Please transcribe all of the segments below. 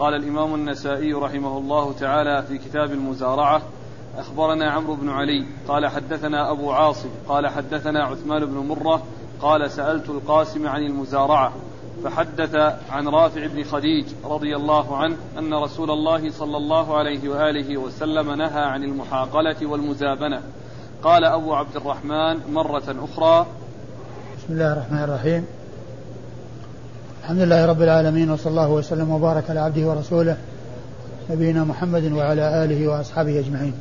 قال الإمام النسائي رحمه الله تعالى في كتاب المزارعة أخبرنا عمرو بن علي قال حدثنا أبو عاصم قال حدثنا عثمان بن مرة قال سألت القاسم عن المزارعة فحدث عن رافع بن خديج رضي الله عنه أن رسول الله صلى الله عليه وآله وسلم نهى عن المحاقلة والمزابنة. قال أبو عبد الرحمن مرة أخرى بسم الله الرحمن الرحيم. الحمد لله رب العالمين وصلى الله وسلم وبارك على عبده ورسوله نبينا محمد وعلى آله وأصحابه أجمعين.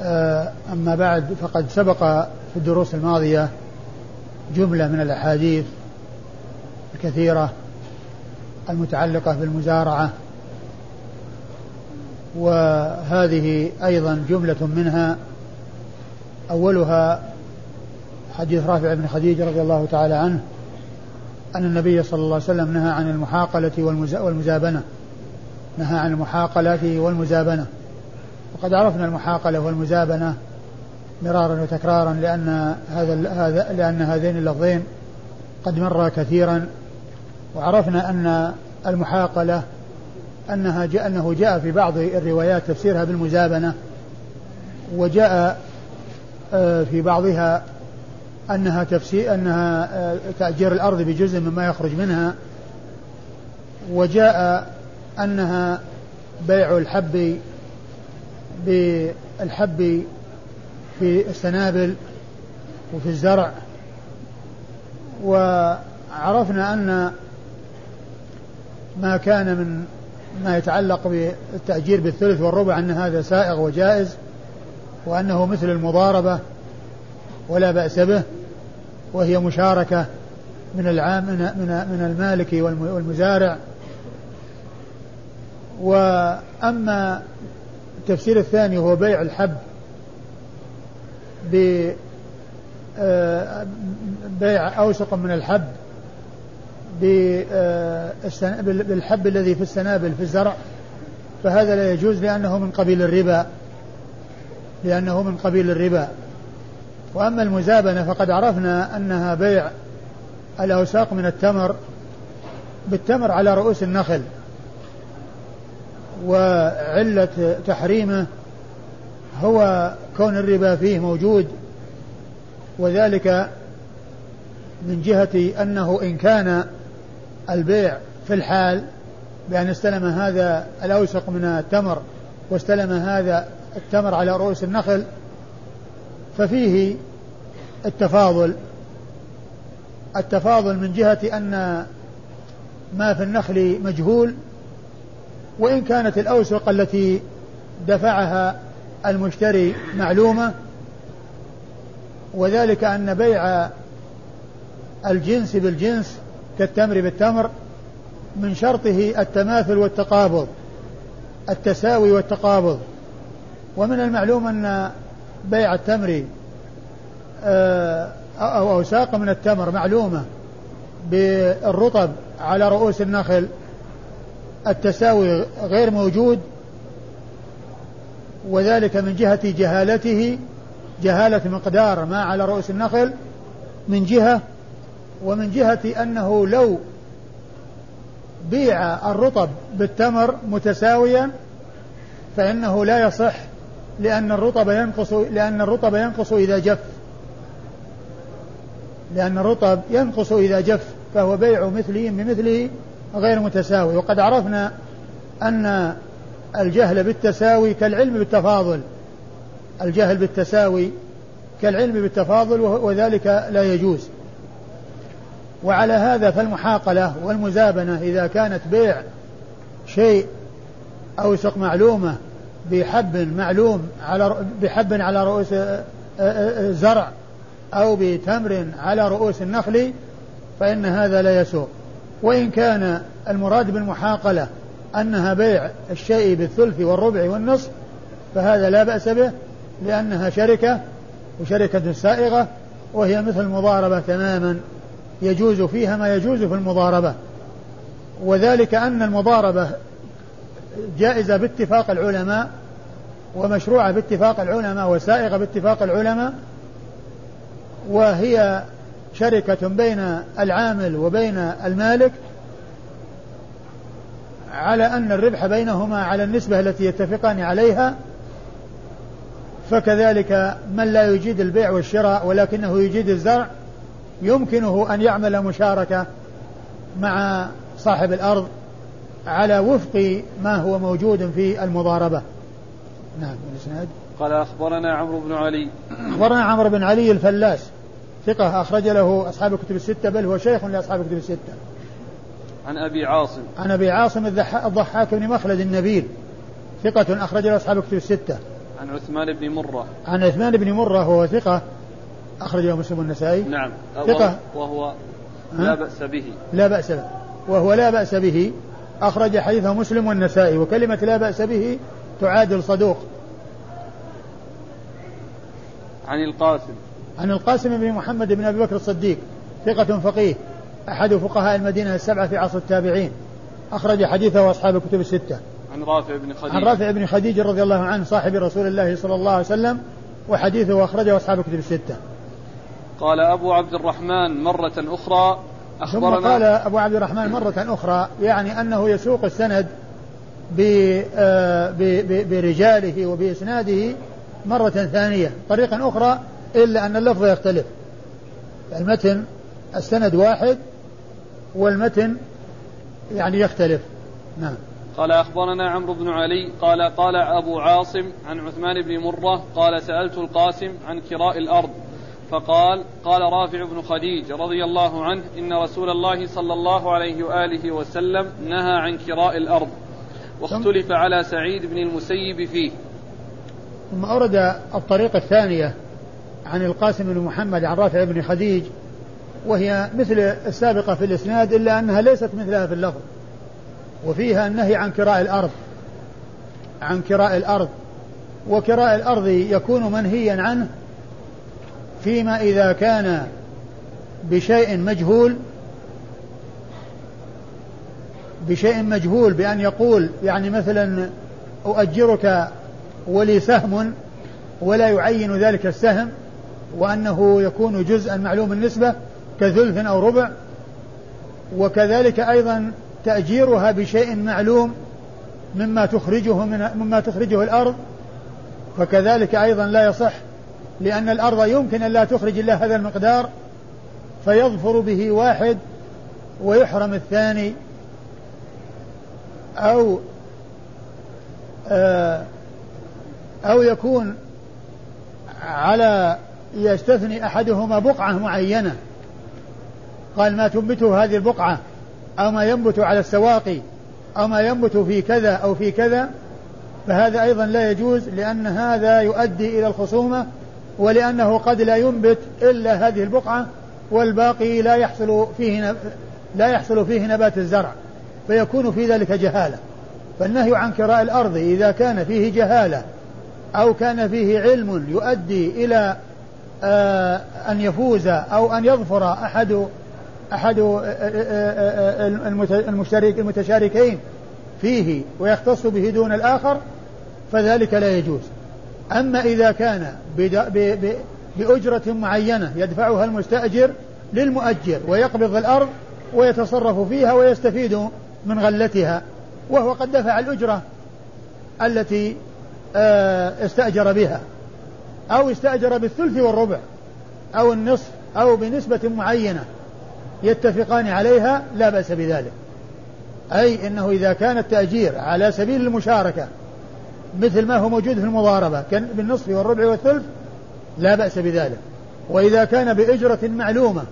آه، أما بعد فقد سبق في الدروس الماضية جملة من الأحاديث الكثيرة المتعلقة بالمزارعة وهذه أيضا جملة منها. أولها حديث رافع بن خديج رضي الله تعالى عنه أن النبي صلى الله عليه وسلم نهى عن المحاقلة والمزابنة. نهى عن المحاقلة والمزابنة. وقد عرفنا المحاقلة والمزابنة مرارا وتكرارا لأن هذا هذا لأن هذين اللفظين قد مر كثيرا. وعرفنا أن المحاقلة أنها جاء أنه جاء في بعض الروايات تفسيرها بالمزابنة. وجاء آه، في بعضها أنها تفسير أنها آه، تأجير الأرض بجزء مما يخرج منها وجاء أنها بيع الحب بالحب في السنابل وفي الزرع. وعرفنا أن ما كان من ما يتعلق بالتأجير بالثلث والربع أن هذا سائغ وجائز وأنه مثل المضاربة ولا بأس به. وهي مشاركة من العام من من المالك والمزارع. وأما التفسير الثاني هو بيع الحب آه، بيع أوسق من الحب آه، بالحب الذي في السنابل في الزرع. فهذا لا يجوز لأنه من قبيل الربا. لأنه من قبيل الربا. وأما المزابنة فقد عرفنا أنها بيع الأوساق من التمر بالتمر على رؤوس النخل وعلة تحريمه هو كون الربا فيه موجود وذلك من جهة أنه إن كان البيع في الحال بأن استلم هذا الأوسق من التمر واستلم هذا التمر على رؤوس النخل ففيه التفاضل. التفاضل من جهة أن ما في النخل مجهول وإن كانت الأوسق التي دفعها المشتري معلومة وذلك أن بيع الجنس بالجنس كالتمر بالتمر من شرطه التماثل والتقابض التساوي والتقابض. ومن المعلوم أن بيع التمر آه، أو أوساق من التمر معلومة بالرطب على رؤوس النخل التساوي غير موجود وذلك من جهة جهالته جهالة مقدار ما على رؤوس النخل من جهة ومن جهة أنه لو بيع الرطب بالتمر متساويا فإنه لا يصح لأن الرطب ينقص لأن الرطب ينقص إذا جف. لأن الرطب ينقص إذا جف فهو بيع مثله بمثله غير متساوي. وقد عرفنا أن الجهل بالتساوي كالعلم بالتفاضل. الجهل بالتساوي كالعلم بالتفاضل وذلك لا يجوز. وعلى هذا فالمحاقلة والمزابنة إذا كانت بيع شيء أوسق معلومة بحب معلوم على بحب على رؤوس زرع أو بتمر على رؤوس النخل فإن هذا لا يسوق وإن كان المراد بالمحاقلة أنها بيع الشيء بالثلث والربع والنصف فهذا لا بأس به لأنها شركة وشركة سائغة وهي مثل المضاربة تماما. يجوز فيها ما يجوز في المضاربة. وذلك أن المضاربة جائزة باتفاق العلماء ومشروعة باتفاق العلماء وسائغة باتفاق العلماء وهي شركة بين العامل وبين المالك على أن الربح بينهما على النسبة التي يتفقان عليها فكذلك من لا يجيد البيع والشراء ولكنه يجيد الزرع يمكنه أن يعمل مشاركة مع صاحب الأرض على وفق ما هو موجود في المضاربة. نعم الإسناد. قال أخبرنا عمرو بن علي. أخبرنا عمرو بن علي الفلاس. ثقة أخرج له أصحاب الكتب الستة بل هو شيخ لأصحاب الكتب الستة. عن أبي عاصم. عن أبي عاصم الضحاك بن مخلد النبيل. ثقة أخرج له أصحاب الكتب الستة. عن عثمان بن مرة. عن عثمان بن مرة وهو ثقة أخرج له مسلم النسائي نعم. ثقة. وهو لا بأس به. لا بأس به. وهو لا بأس به. أخرج حديثه مسلم والنسائي وكلمة لا بأس به تعادل صدوق عن القاسم. عن القاسم بن محمد بن أبي بكر الصديق ثقة فقيه أحد فقهاء المدينة السبعة في عصر التابعين. أخرج حديثه أصحاب الكتب الستة. عن رافع بن خديج عن رافع بن خديج رضي الله عنه صاحب رسول الله صلى الله عليه وسلم وحديثه أخرجه أصحاب الكتب الستة. قال أبو عبد الرحمن مرة أخرى أخبرنا ثم قال أبو عبد الرحمن مرة أخرى يعني أنه يسوق السند آه، برجاله وبإسناده مرة ثانية. طريقا أخرى إلا أن اللفظ يختلف. المتن السند واحد والمتن يعني يختلف. نعم. قال أخبرنا عمرو بن علي قال قال أبو عاصم عن عثمان بن مرة قال سألت القاسم عن كراء الأرض. فقال قال رافع بن خديج رضي الله عنه إن رسول الله صلى الله عليه وآله وسلم نهى عن كراء الأرض واختلف على سعيد بن المسيب فيه. ثم أورد الطريقة الثانية عن القاسم بن محمد عن رافع بن خديج وهي مثل السابقة في الإسناد إلا أنها ليست مثلها في اللفظ وفيها النهي عن كراء الأرض عن كراء الأرض وكراء الأرض يكون منهيا عنه فيما إذا كان بشيء مجهول بشيء مجهول بأن يقول يعني مثلا أؤجرك ولي سهم ولا يعين ذلك السهم وأنه يكون جزءا معلوم النسبة كثلث أو ربع وكذلك أيضا تأجيرها بشيء معلوم مما تخرجه من مما تخرجه الأرض فكذلك أيضا لا يصح لأن الأرض يمكن أن لا تخرج إلا هذا المقدار فيظفر به واحد ويحرم الثاني أو آه، أو يكون على يستثني أحدهما بقعة معينة. قال ما تنبته هذه البقعة؟ أو ما ينبت على السواقي؟ أو ما ينبت في كذا أو في كذا؟ فهذا أيضا لا يجوز لأن هذا يؤدي إلى الخصومة ولأنه قد لا ينبت إلا هذه البقعة والباقي لا يحصل فيه لا يحصل فيه نبات الزرع فيكون في ذلك جهالة. فالنهي عن كراء الأرض إذا كان فيه جهالة أو كان فيه علم يؤدي إلى آه، أن يفوز أو أن يظفر أحد أحد آه، آه، المشترك المتشاركين فيه ويختص به دون الآخر فذلك لا يجوز. أما إذا كان بأجرة معينة يدفعها المستأجر للمؤجر ويقبض الأرض ويتصرف فيها ويستفيد من غلتها وهو قد دفع الأجرة التي استأجر بها أو استأجر بالثلث والربع أو النصف أو بنسبة معينة يتفقان عليها لا بأس بذلك. أي أنه إذا كان التأجير على سبيل المشاركة مثل ما هو موجود في المضاربة كان بالنصف والربع والثلث لا بأس بذلك. وإذا كان بأجرة معلومة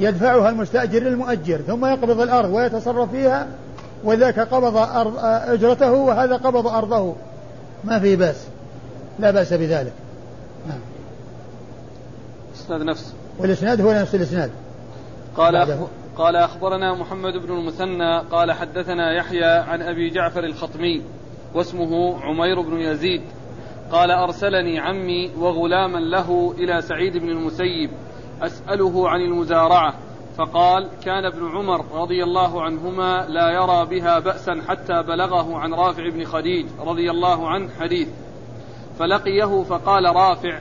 يدفعها المستأجر للمؤجر ثم يقبض الأرض ويتصرف فيها وذاك قبض أرض أجرته وهذا قبض أرضه. ما في بأس. لا بأس بذلك. نعم. الإسناد نفسه والإسناد هو نفس الإسناد. قال قال أخبرنا محمد بن المثنى قال حدثنا يحيى عن أبي جعفر الخطمي. واسمه عمير بن يزيد. قال أرسلني عمي وغلاما له إلى سعيد بن المسيب أسأله عن المزارعة. فقال كان ابن عمر رضي الله عنهما لا يرى بها بأسا حتى بلغه عن رافع بن خديج رضي الله عنه حديث. فلقيه فقال رافع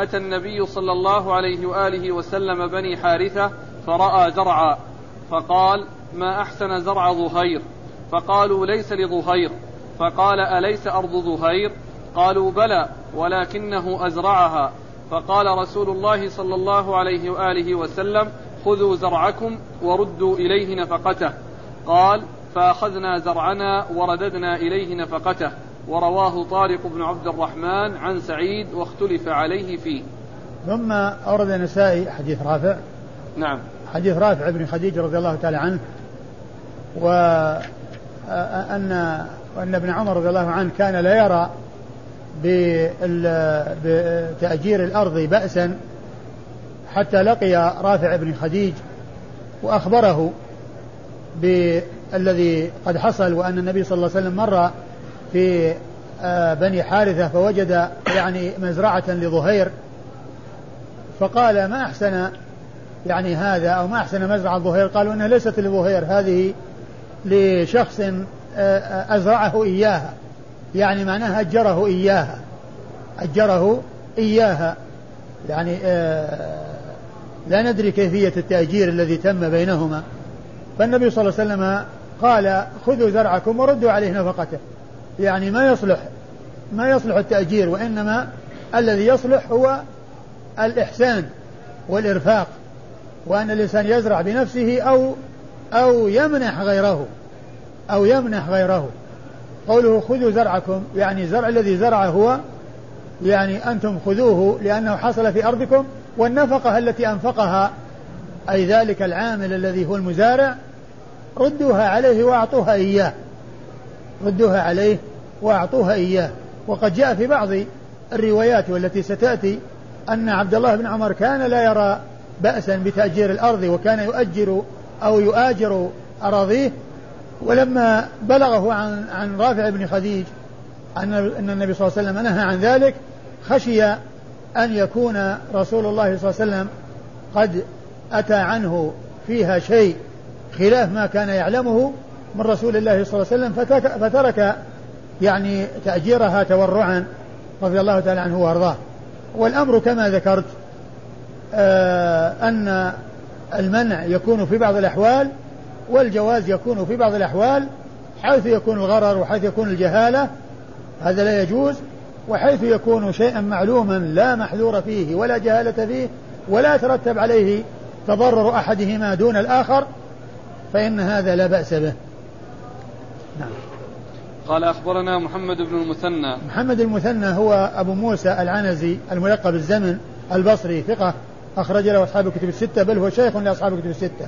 أتى النبي صلى الله عليه وآله وسلم بني حارثة فرأى زرعا فقال ما أحسن زرع ظهير؟ فقالوا ليس لظهير. فقال أليس أرض ظهير قالوا بلى ولكنه أزرعها. فقال رسول الله صلى الله عليه وآله وسلم خذوا زرعكم وردوا إليه نفقته. قال فأخذنا زرعنا ورددنا إليه نفقته. ورواه طارق بن عبد الرحمن عن سعيد واختلف عليه فيه. ثم أورد النسائي حديث رافع. نعم. حديث رافع بن خديج رضي الله تعالى عنه وأن أن ابن عمر رضي الله عنه كان لا يرى بتأجير الأرض بأسا حتى لقي رافع بن خديج وأخبره بالذي قد حصل وأن النبي صلى الله عليه وسلم مر في آه، بني حارثة فوجد يعني مزرعة لظهير. فقال ما أحسن يعني هذا أو ما أحسن مزرعة ظهير قالوا إنها ليست لظهير هذه لشخص أزرعه إياها. يعني معناها أجره إياها. أجره إياها. يعني لا ندري كيفية التأجير الذي تم بينهما. فالنبي صلى الله عليه وسلم قال خذوا زرعكم وردوا عليه نفقته. يعني ما يصلح ما يصلح التأجير وإنما الذي يصلح هو الإحسان والإرفاق وأن الإنسان يزرع بنفسه أو أو يمنح غيره. أو يمنح غيره. قوله خذوا زرعكم يعني الزرع الذي زرعه هو يعني أنتم خذوه لأنه حصل في أرضكم والنفقة التي أنفقها أي ذلك العامل الذي هو المزارع ردوها عليه وأعطوها إياه. ردوها عليه وأعطوها إياه. وقد جاء في بعض الروايات والتي ستأتي أن عبد الله بن عمر كان لا يرى بأسا بتأجير الأرض وكان يؤجر أو يؤاجر أراضيه ولما بلغه عن عن رافع بن خديج أن أن النبي صلى الله عليه وسلم نهى عن ذلك خشي أن يكون رسول الله صلى الله عليه وسلم قد أتى عنه فيها شيء خلاف ما كان يعلمه من رسول الله صلى الله عليه وسلم فترك يعني تأجيرها تورعا رضي الله تعالى عنه وأرضاه. والأمر كما ذكرت آه أن المنع يكون في بعض الأحوال والجواز يكون في بعض الأحوال حيث يكون الغرر وحيث يكون الجهالة هذا لا يجوز وحيث يكون شيئا معلوما لا محذور فيه ولا جهالة فيه ولا يترتب عليه تضرر أحدهما دون الآخر فإن هذا لا بأس به. نعم. قال أخبرنا محمد بن المثنى. محمد المثنى هو أبو موسى العنزي الملقب الزمن البصري ثقة أخرج له أصحاب الكتب الستة بل هو شيخ لأصحاب الكتب الستة.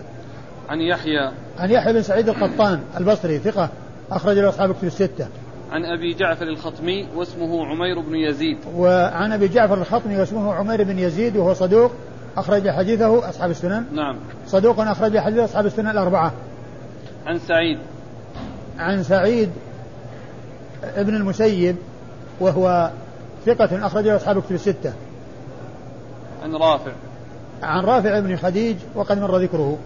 عن يحيى عن يحيى بن سعيد القطان البصري ثقة أخرج له أصحاب الكتب الستة. عن أبي جعفر الخطمي واسمه عمير بن يزيد. وعن أبي جعفر الخطمي واسمه عمير بن يزيد وهو صدوق أخرج حديثه أصحاب السنن. نعم. صدوق أخرج حديث أصحاب السنن الأربعة. عن سعيد. عن سعيد ابن المسيب وهو ثقة أخرجه أصحاب كتب الستة. عن رافع. عن رافع بن خديج وقد مر ذكره.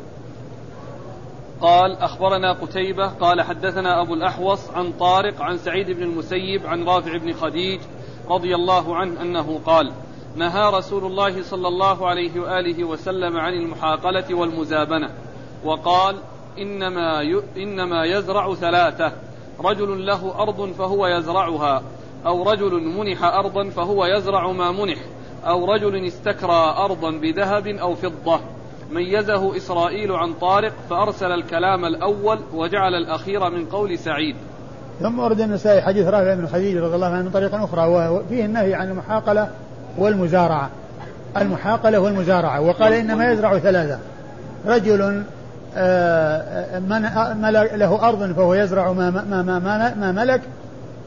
قال أخبرنا قتيبة قال حدثنا أبو الأحوص عن طارق عن سعيد بن المسيب عن رافع بن خديج رضي الله عنه أنه قال نهى رسول الله صلى الله عليه وآله وسلم عن المحاقلة والمزابنة وقال إنما, إنما يزرع ثلاثة رجل له أرض فهو يزرعها أو رجل منح أرضا فهو يزرع ما منح أو رجل استكرى أرضا بذهب أو فضة. ميزه إسرائيل عن طارق فأرسل الكلام الأول وجعل الأخير من قول سعيد. ثم ورد النسائي حديث رافع بن خديج رضي الله عنه من طريق أخرى وفيه النهي عن المحاقلة والمزارعة. المحاقلة والمزارعة وقال إنما يزرع ثلاثة. رجل آه، من له أرض فهو يزرع ما, ما, ما, ما ملك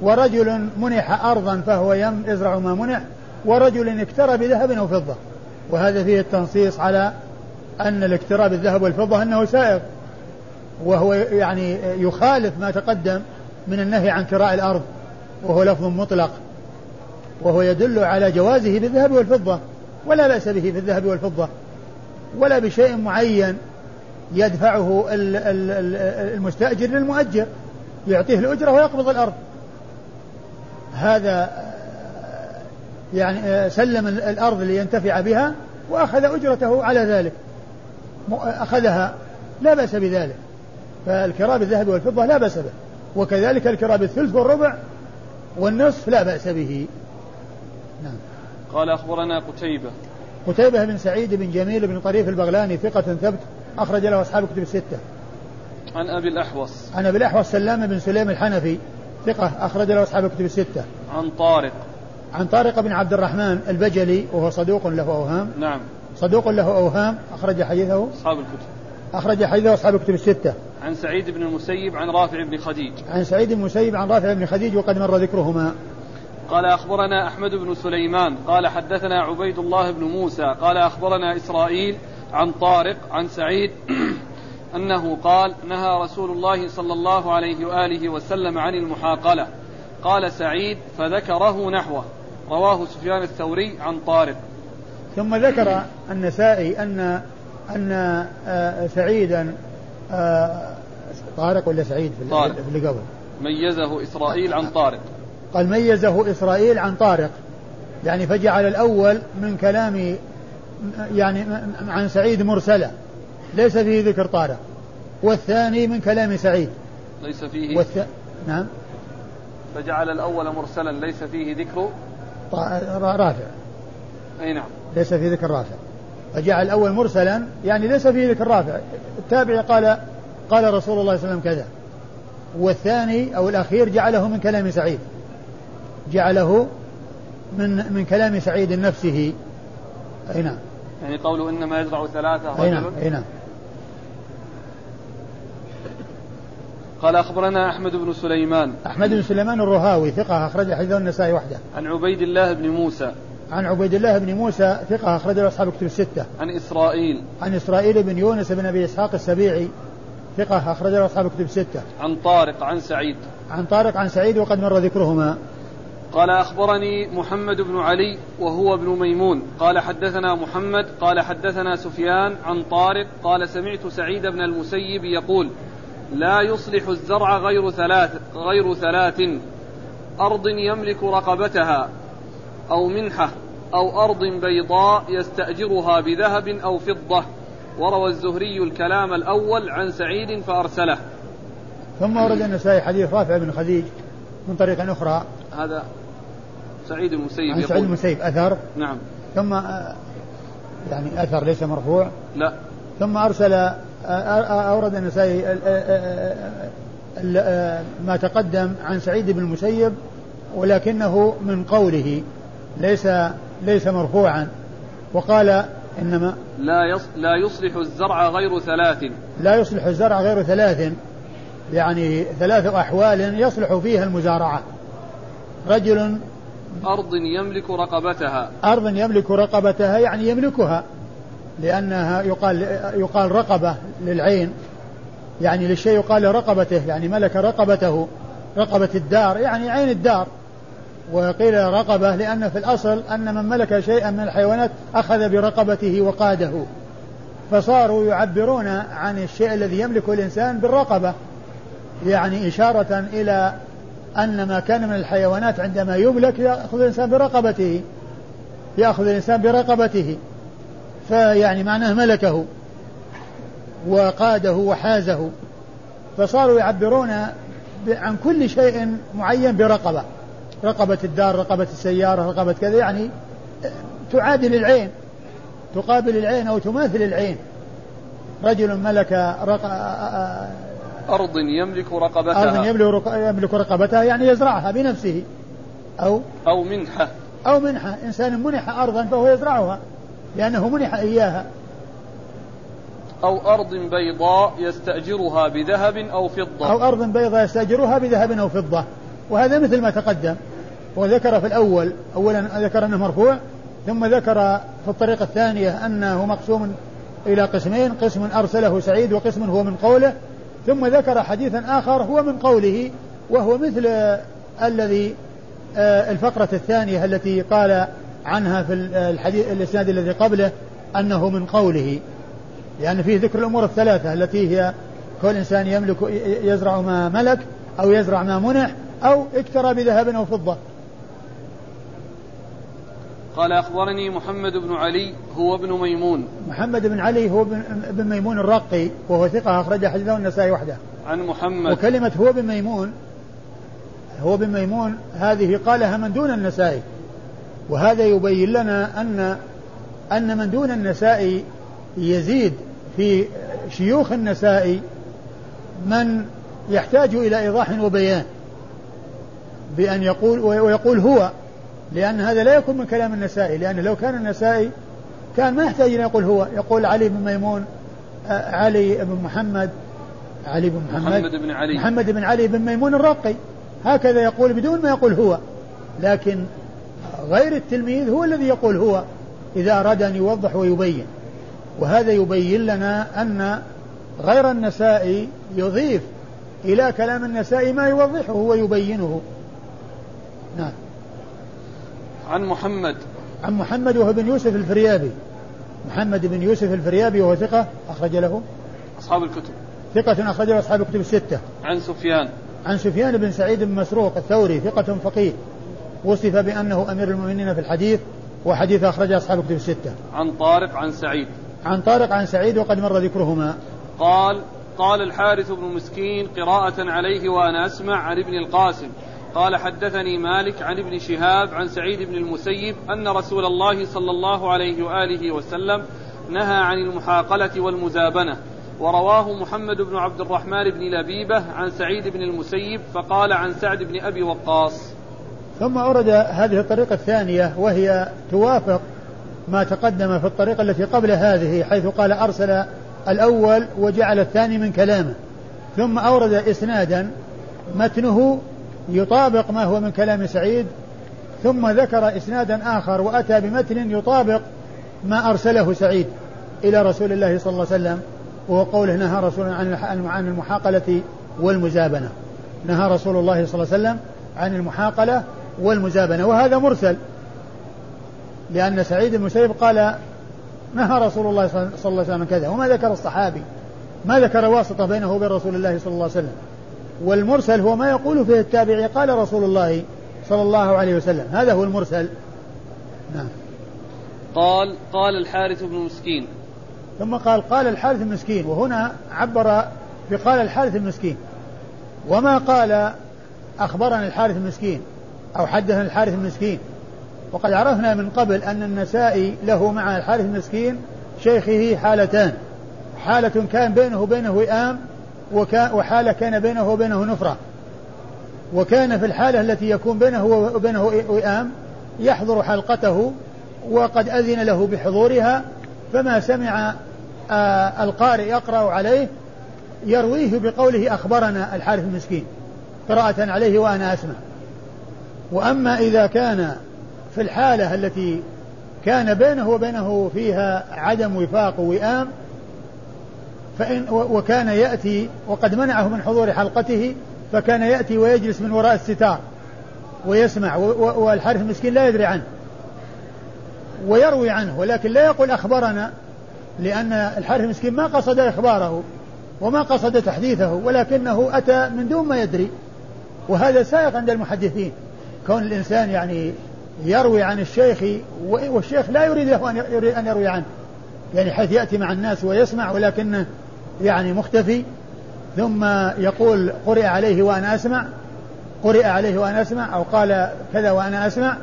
ورجل منح أرضا فهو يزرع ما منح ورجل اكترى بذهب أو فضة. وهذا فيه التنصيص على أن الاكتراء بالذهب والفضة أنه سائغ وهو يعني يخالف ما تقدم من النهي عن كراء الأرض وهو لفظ مطلق وهو يدل على جوازه بالذهب والفضة ولا بأس به في الذهب والفضة ولا بشيء معين يدفعه المستأجر للمؤجر يعطيه الأجرة ويقبض الأرض. هذا يعني سلم الأرض لينتفع بها وأخذ أجرته على ذلك. أخذها لا بأس بذلك. فالكراء بالذهب والفضة لا بأس به. وكذلك الكراء بالثلث والربع والنصف لا بأس به. نعم. قال أخبرنا قتيبة. قتيبة بن سعيد بن جميل بن طريف البغلاني ثقة ثبت أخرج له أصحاب كتب الستة. عن أبي الأحوص. عن أبي الأحوص سلام بن سليم الحنفي ثقة أخرج له أصحاب كتب الستة. عن طارق. عن طارق بن عبد الرحمن البجلي وهو صدوق له أوهام. نعم. صدوق له أوهام أخرج حديثه. أصحاب الكتب. أخرج حديثه أصحاب الكتب الستة. عن سعيد بن المسيب عن رافع بن خديج. عن سعيد بن المسيب عن رافع بن خديج وقد مر ذكرهما. قال أخبرنا أحمد بن سليمان قال حدثنا عبيد الله بن موسى قال أخبرنا إسرائيل عن طارق عن سعيد أنه قال نهى رسول الله صلى الله عليه وآله وسلم عن المحاقلة. قال سعيد فذكره نحوه. رواه سفيان الثوري عن طارق. ثم ذكر النسائي أن أن آه، سعيدا آه، طارق ولا سعيد في طارق. اللي قبل ميزه إسرائيل عن طارق. قال ميزه إسرائيل عن طارق. يعني فجعل الأول من كلام يعني عن سعيد مرسلة ليس فيه ذكر طارق. والثاني من كلام سعيد. ليس فيه والث... نعم. فجعل الأول مرسلا ليس فيه ذكر. رافع. أي نعم. ليس فيه ذكر رافع. فجعل الأول مرسلا يعني ليس فيه ذكر رافع. التابع قال قال رسول الله صلى الله عليه وسلم كذا. والثاني أو الأخير جعله من كلام سعيد. جعله من من كلام سعيد نفسه. أي نعم. يعني قوله إنما يزرع ثلاثة أي نعم أي نعم. قال أخبرنا أحمد بن سليمان. أحمد بن سليمان الرهاوي ثقة أخرج حديث النسائي وحده. عن عبيد الله بن موسى. عن عبيد الله بن موسى ثقة أخرج له أصحاب كتب الستة. عن إسرائيل. عن إسرائيل بن يونس بن أبي إسحاق السبيعي ثقة أخرج له أصحاب كتب الستة. عن طارق عن سعيد. عن طارق عن سعيد وقد مر ذكرهما. قال أخبرني محمد بن علي وهو ابن ميمون قال حدثنا محمد قال حدثنا سفيان عن طارق قال سمعت سعيد بن المسيب يقول لا يصلح الزرع غير ثلاث غير ثلاث أرض يملك رقبتها أو منحة أو أرض بيضاء يستأجرها بذهب أو فضة. وروى الزهري الكلام الأول عن سعيد فأرسله. ثم ورد النسائي حديث رافع بن خديج من طريق أخرى. هذا سعيد المسيب عن سعيد المسيب أثر. نعم. ثم آه، يعني أثر ليس مرفوع. لا. ثم أرسل آه، آه، أورد النسائي ما تقدم عن سعيد بن المسيب ولكنه من قوله ليس ليس مرفوعا. وقال إنما لا يص لا يصلح الزرع غير ثلاث. لا يصلح الزرع غير ثلاث. يعني ثلاث أحوال يصلح فيها المزارعة. رجل أرض يملك رقبتها. أرض يملك رقبتها يعني يملكها لأنها يقال يقال رقبة للعين. يعني للشيء يقال رقبته يعني ملك رقبته رقبة الدار يعني عين الدار. وقيل رقبة لأن في الأصل أن من ملك شيئا من الحيوانات أخذ برقبته وقاده. فصاروا يعبرون عن الشيء الذي يملكه الإنسان بالرقبة. يعني إشارة إلى أن ما كان من الحيوانات عندما يملك يأخذ الإنسان برقبته. يأخذ الإنسان برقبته. فيعني معناه ملكه. وقاده وحازه. فصاروا يعبرون عن كل شيء معين برقبة. رقبة الدار رقبة السيارة رقبة كذا يعني تعادل العين تقابل العين أو تماثل العين. رجل ملك رق... أرض يملك رقبتها. أرض يملك, يملك رقبتها يعني يزرعها بنفسه أو أو منحة. أو منحة. إنسان منح أرضا فهو يزرعها لأنه منح إياها. أو أرض بيضاء يستأجرها بذهب أو فضة. أو أرض بيضاء يستأجرها بذهب أو فضة. وهذا مثل ما تقدم. وذكر في الأول أولا ذكر أنه مرفوع ثم ذكر في الطريقة الثانية أنه مقسوم إلى قسمين قسم أرسله سعيد وقسم هو من قوله ثم ذكر حديثا آخر هو من قوله وهو مثل الذي آه، الفقرة الثانية التي قال عنها في الحديث الإسناد الذي قبله أنه من قوله. يعني فيه ذكر الأمور الثلاثة التي هي كل إنسان يملك يزرع ما ملك أو يزرع ما منح أو اكترى بذهب أو فضة. قال أخبرني محمد بن علي هو ابن ميمون. محمد بن علي هو ابن ميمون الرقي وهو ثقة أخرج حديثه النسائي وحده. عن محمد. وكلمة هو بن ميمون هو بن ميمون هذه قالها من دون النسائي. وهذا يبين لنا أن أن من دون النسائي يزيد في شيوخ النسائي من يحتاج إلى إيضاح وبيان بأن يقول ويقول هو لأن هذا لا يكون من كلام النسائي لأن لو كان النسائي كان ما يحتاج أن يقول هو يقول علي بن ميمون آه، علي بن محمد علي بن محمد محمد بن علي. محمد بن علي بن ميمون الرقي هكذا يقول بدون ما يقول هو. لكن غير التلميذ هو الذي يقول هو إذا أراد أن يوضح ويبين. وهذا يبين لنا أن غير النسائي يضيف إلى كلام النسائي ما يوضحه ويبينه نعم. عن محمد. عن محمد وهو بن يوسف الفريابي. محمد بن يوسف الفريابي وهو ثقة أخرج له. أصحاب الكتب. ثقة أخرج له أصحاب الكتب الستة. عن سفيان. عن سفيان بن سعيد بن مسروق الثوري ثقة فقيه. وصف بأنه أمير المؤمنين في الحديث وحديث أخرج أصحاب الكتب الستة. عن طارق عن سعيد. عن طارق عن سعيد وقد مر ذكرهما. قال قال الحارث بن مسكين قراءة عليه وأنا أسمع عن ابن القاسم. قال حدثني مالك عن ابن شهاب عن سعيد بن المسيب أن رسول الله صلى الله عليه وآله وسلم نهى عن المحاقلة والمزابنة ورواه محمد بن عبد الرحمن بن لبيبة عن سعيد بن المسيب فقال عن سعد بن أبي وقاص. ثم أورد هذه الطريقة الثانية وهي توافق ما تقدم في الطريقة التي قبل هذه حيث قال أرسل الأول وجعل الثاني من كلامه. ثم أورد إسنادا متنه يطابق ما هو من كلام سعيد ثم ذكر إسنادا آخر وأتى بمتن يطابق ما أرسله سعيد إلى رسول الله صلى الله عليه وسلم وهو قوله نهى رسول عن المحاقلة والمزابنة نهى رسول الله صلى الله عليه وسلم عن المحاقلة والمزابنة وهذا مرسل لأن سعيد بن المسيب قال نهى رسول الله صلى الله عليه وسلم كذا وما ذكر الصحابي ما ذكر واسطة بينه وبين رسول الله صلى الله عليه وسلم. والمرسل هو ما يقول فيه التابعي قال رسول الله صلى الله عليه وسلم. هذا هو المرسل. نعم. قال قال الحارث بن مسكين. ثم قال قال الحارث المسكين وهنا عبر بقال الحارث المسكين وما قال أخبرنا الحارث المسكين أو حدثنا الحارث المسكين وقد عرفنا من قبل أن النسائي له مع الحارث المسكين شيخه حالتان. حالة كان بينه وبينه وئام وحالة كان بينه وبينه نفرة. وكان في الحالة التي يكون بينه وبينه وئام يحضر حلقته وقد أذن له بحضورها فما سمع القارئ يقرأ عليه يرويه بقوله أخبرنا الحارث المسكين قراءة عليه وأنا أسمع. وأما إذا كان في الحالة التي كان بينه وبينه فيها عدم وفاق ووئام فإن وكان يأتي وقد منعه من حضور حلقته فكان يأتي ويجلس من وراء الستار ويسمع والحارث المسكين لا يدري عنه ويروي عنه ولكن لا يقول أخبرنا لأن الحارث المسكين ما قصد إخباره وما قصد تحديثه ولكنه أتى من دون ما يدري وهذا سائق عند المحدثين. كون الإنسان يعني يروي عن الشيخ والشيخ لا يريد له أن يروي عنه. يعني حيث يأتي مع الناس ويسمع ولكنه يعني مختفي. ثم يقول قرئ عليه وأنا أسمع قرئ عليه وأنا أسمع أو قال كذا وأنا أسمع.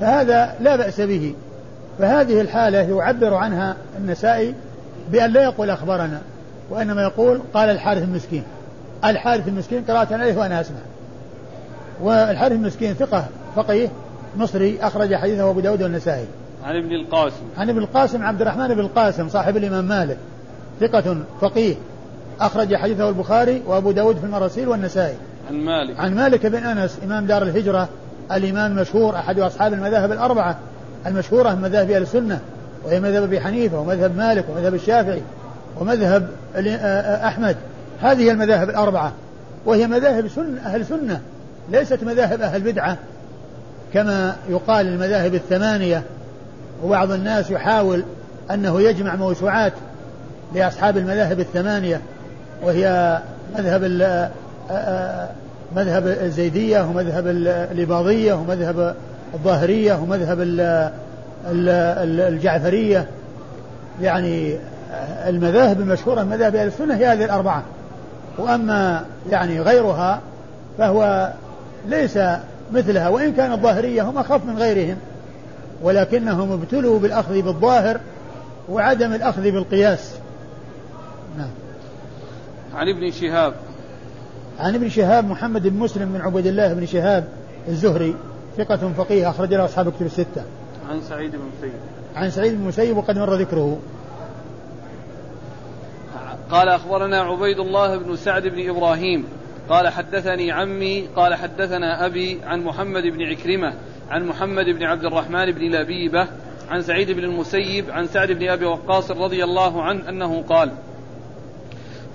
فهذا لا بأس به. فهذه الحالة يعبر عنها النسائي بأن لا يقول أخبرنا وإنما يقول قال الحارث المسكين. الحارث المسكين قراءة عليه وأنا أسمع. والحارث المسكين ثقة فقيه مصري أخرج حديثه أبو داود والنسائي. عن ابن القاسم. عن ابن القاسم عبد الرحمن بن القاسم صاحب الإمام مالك ثقة فقيه. أخرج حديثه البخاري وأبو داود في المراسيل والنسائي. عن مالك. عن مالك بن أنس إمام دار الهجرة الإمام المشهور أحد أصحاب المذاهب الأربعة المشهورة من مذاهب أهل السنة وهي مذهب أبي حنيفة ومذهب مالك ومذهب الشافعي ومذهب أحمد. هذه المذاهب الأربعة وهي مذاهب سنة أهل سنة ليست مذاهب أهل بدعة كما يقال المذاهب الثمانية وبعض الناس يحاول أنه يجمع موسوعات لأصحاب المذاهب الثمانية وهي مذهب مذهب الزيدية ومذهب الإباضية ومذهب الظاهرية ومذهب الجعفرية. يعني المذاهب المشهورة مذاهب أهل السنة هي هذه الأربعة. وأما يعني غيرها فهو ليس مثلها وإن كان الظاهرية هم أخف من غيرهم. ولكنهم ابتلوا بالأخذ بالظاهر وعدم الأخذ بالقياس نعم عن ابن شهاب عن ابن شهاب محمد بن مسلم بن عبد الله بن شهاب الزهري ثقة فقيه أخرج له أصحاب كتب الستة. عن سعيد بن مسيب. عن سعيد بن مسيب وقد مر ذكره. قال أخبرنا عبيد الله بن سعد بن إبراهيم قال حدثني عمي قال حدثنا أبي عن محمد بن عكرمة عن محمد بن عبد الرحمن بن لبيبة عن سعيد بن المسيب عن سعد بن أبي وقاص رضي الله عنه أنه قال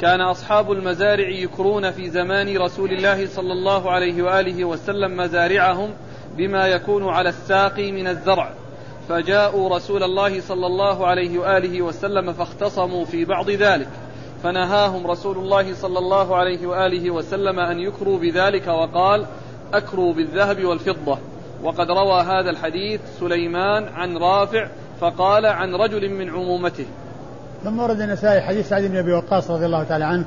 كان أصحاب المزارع يكرون في زمان رسول الله صلى الله عليه وآله وسلم مزارعهم بما يكون على الساقي من الزرع. فجاءوا رسول الله صلى الله عليه وآله وسلم فاختصموا في بعض ذلك. فنهاهم رسول الله صلى الله عليه وآله وسلم أن يكروا بذلك وقال أكروا بالذهب والفضة. وقد روى هذا الحديث سليمان عن رافع فقال عن رجل من عمومته. ثم ورد النسائي حديث سعد بن أبي وقاص رضي الله تعالى عنه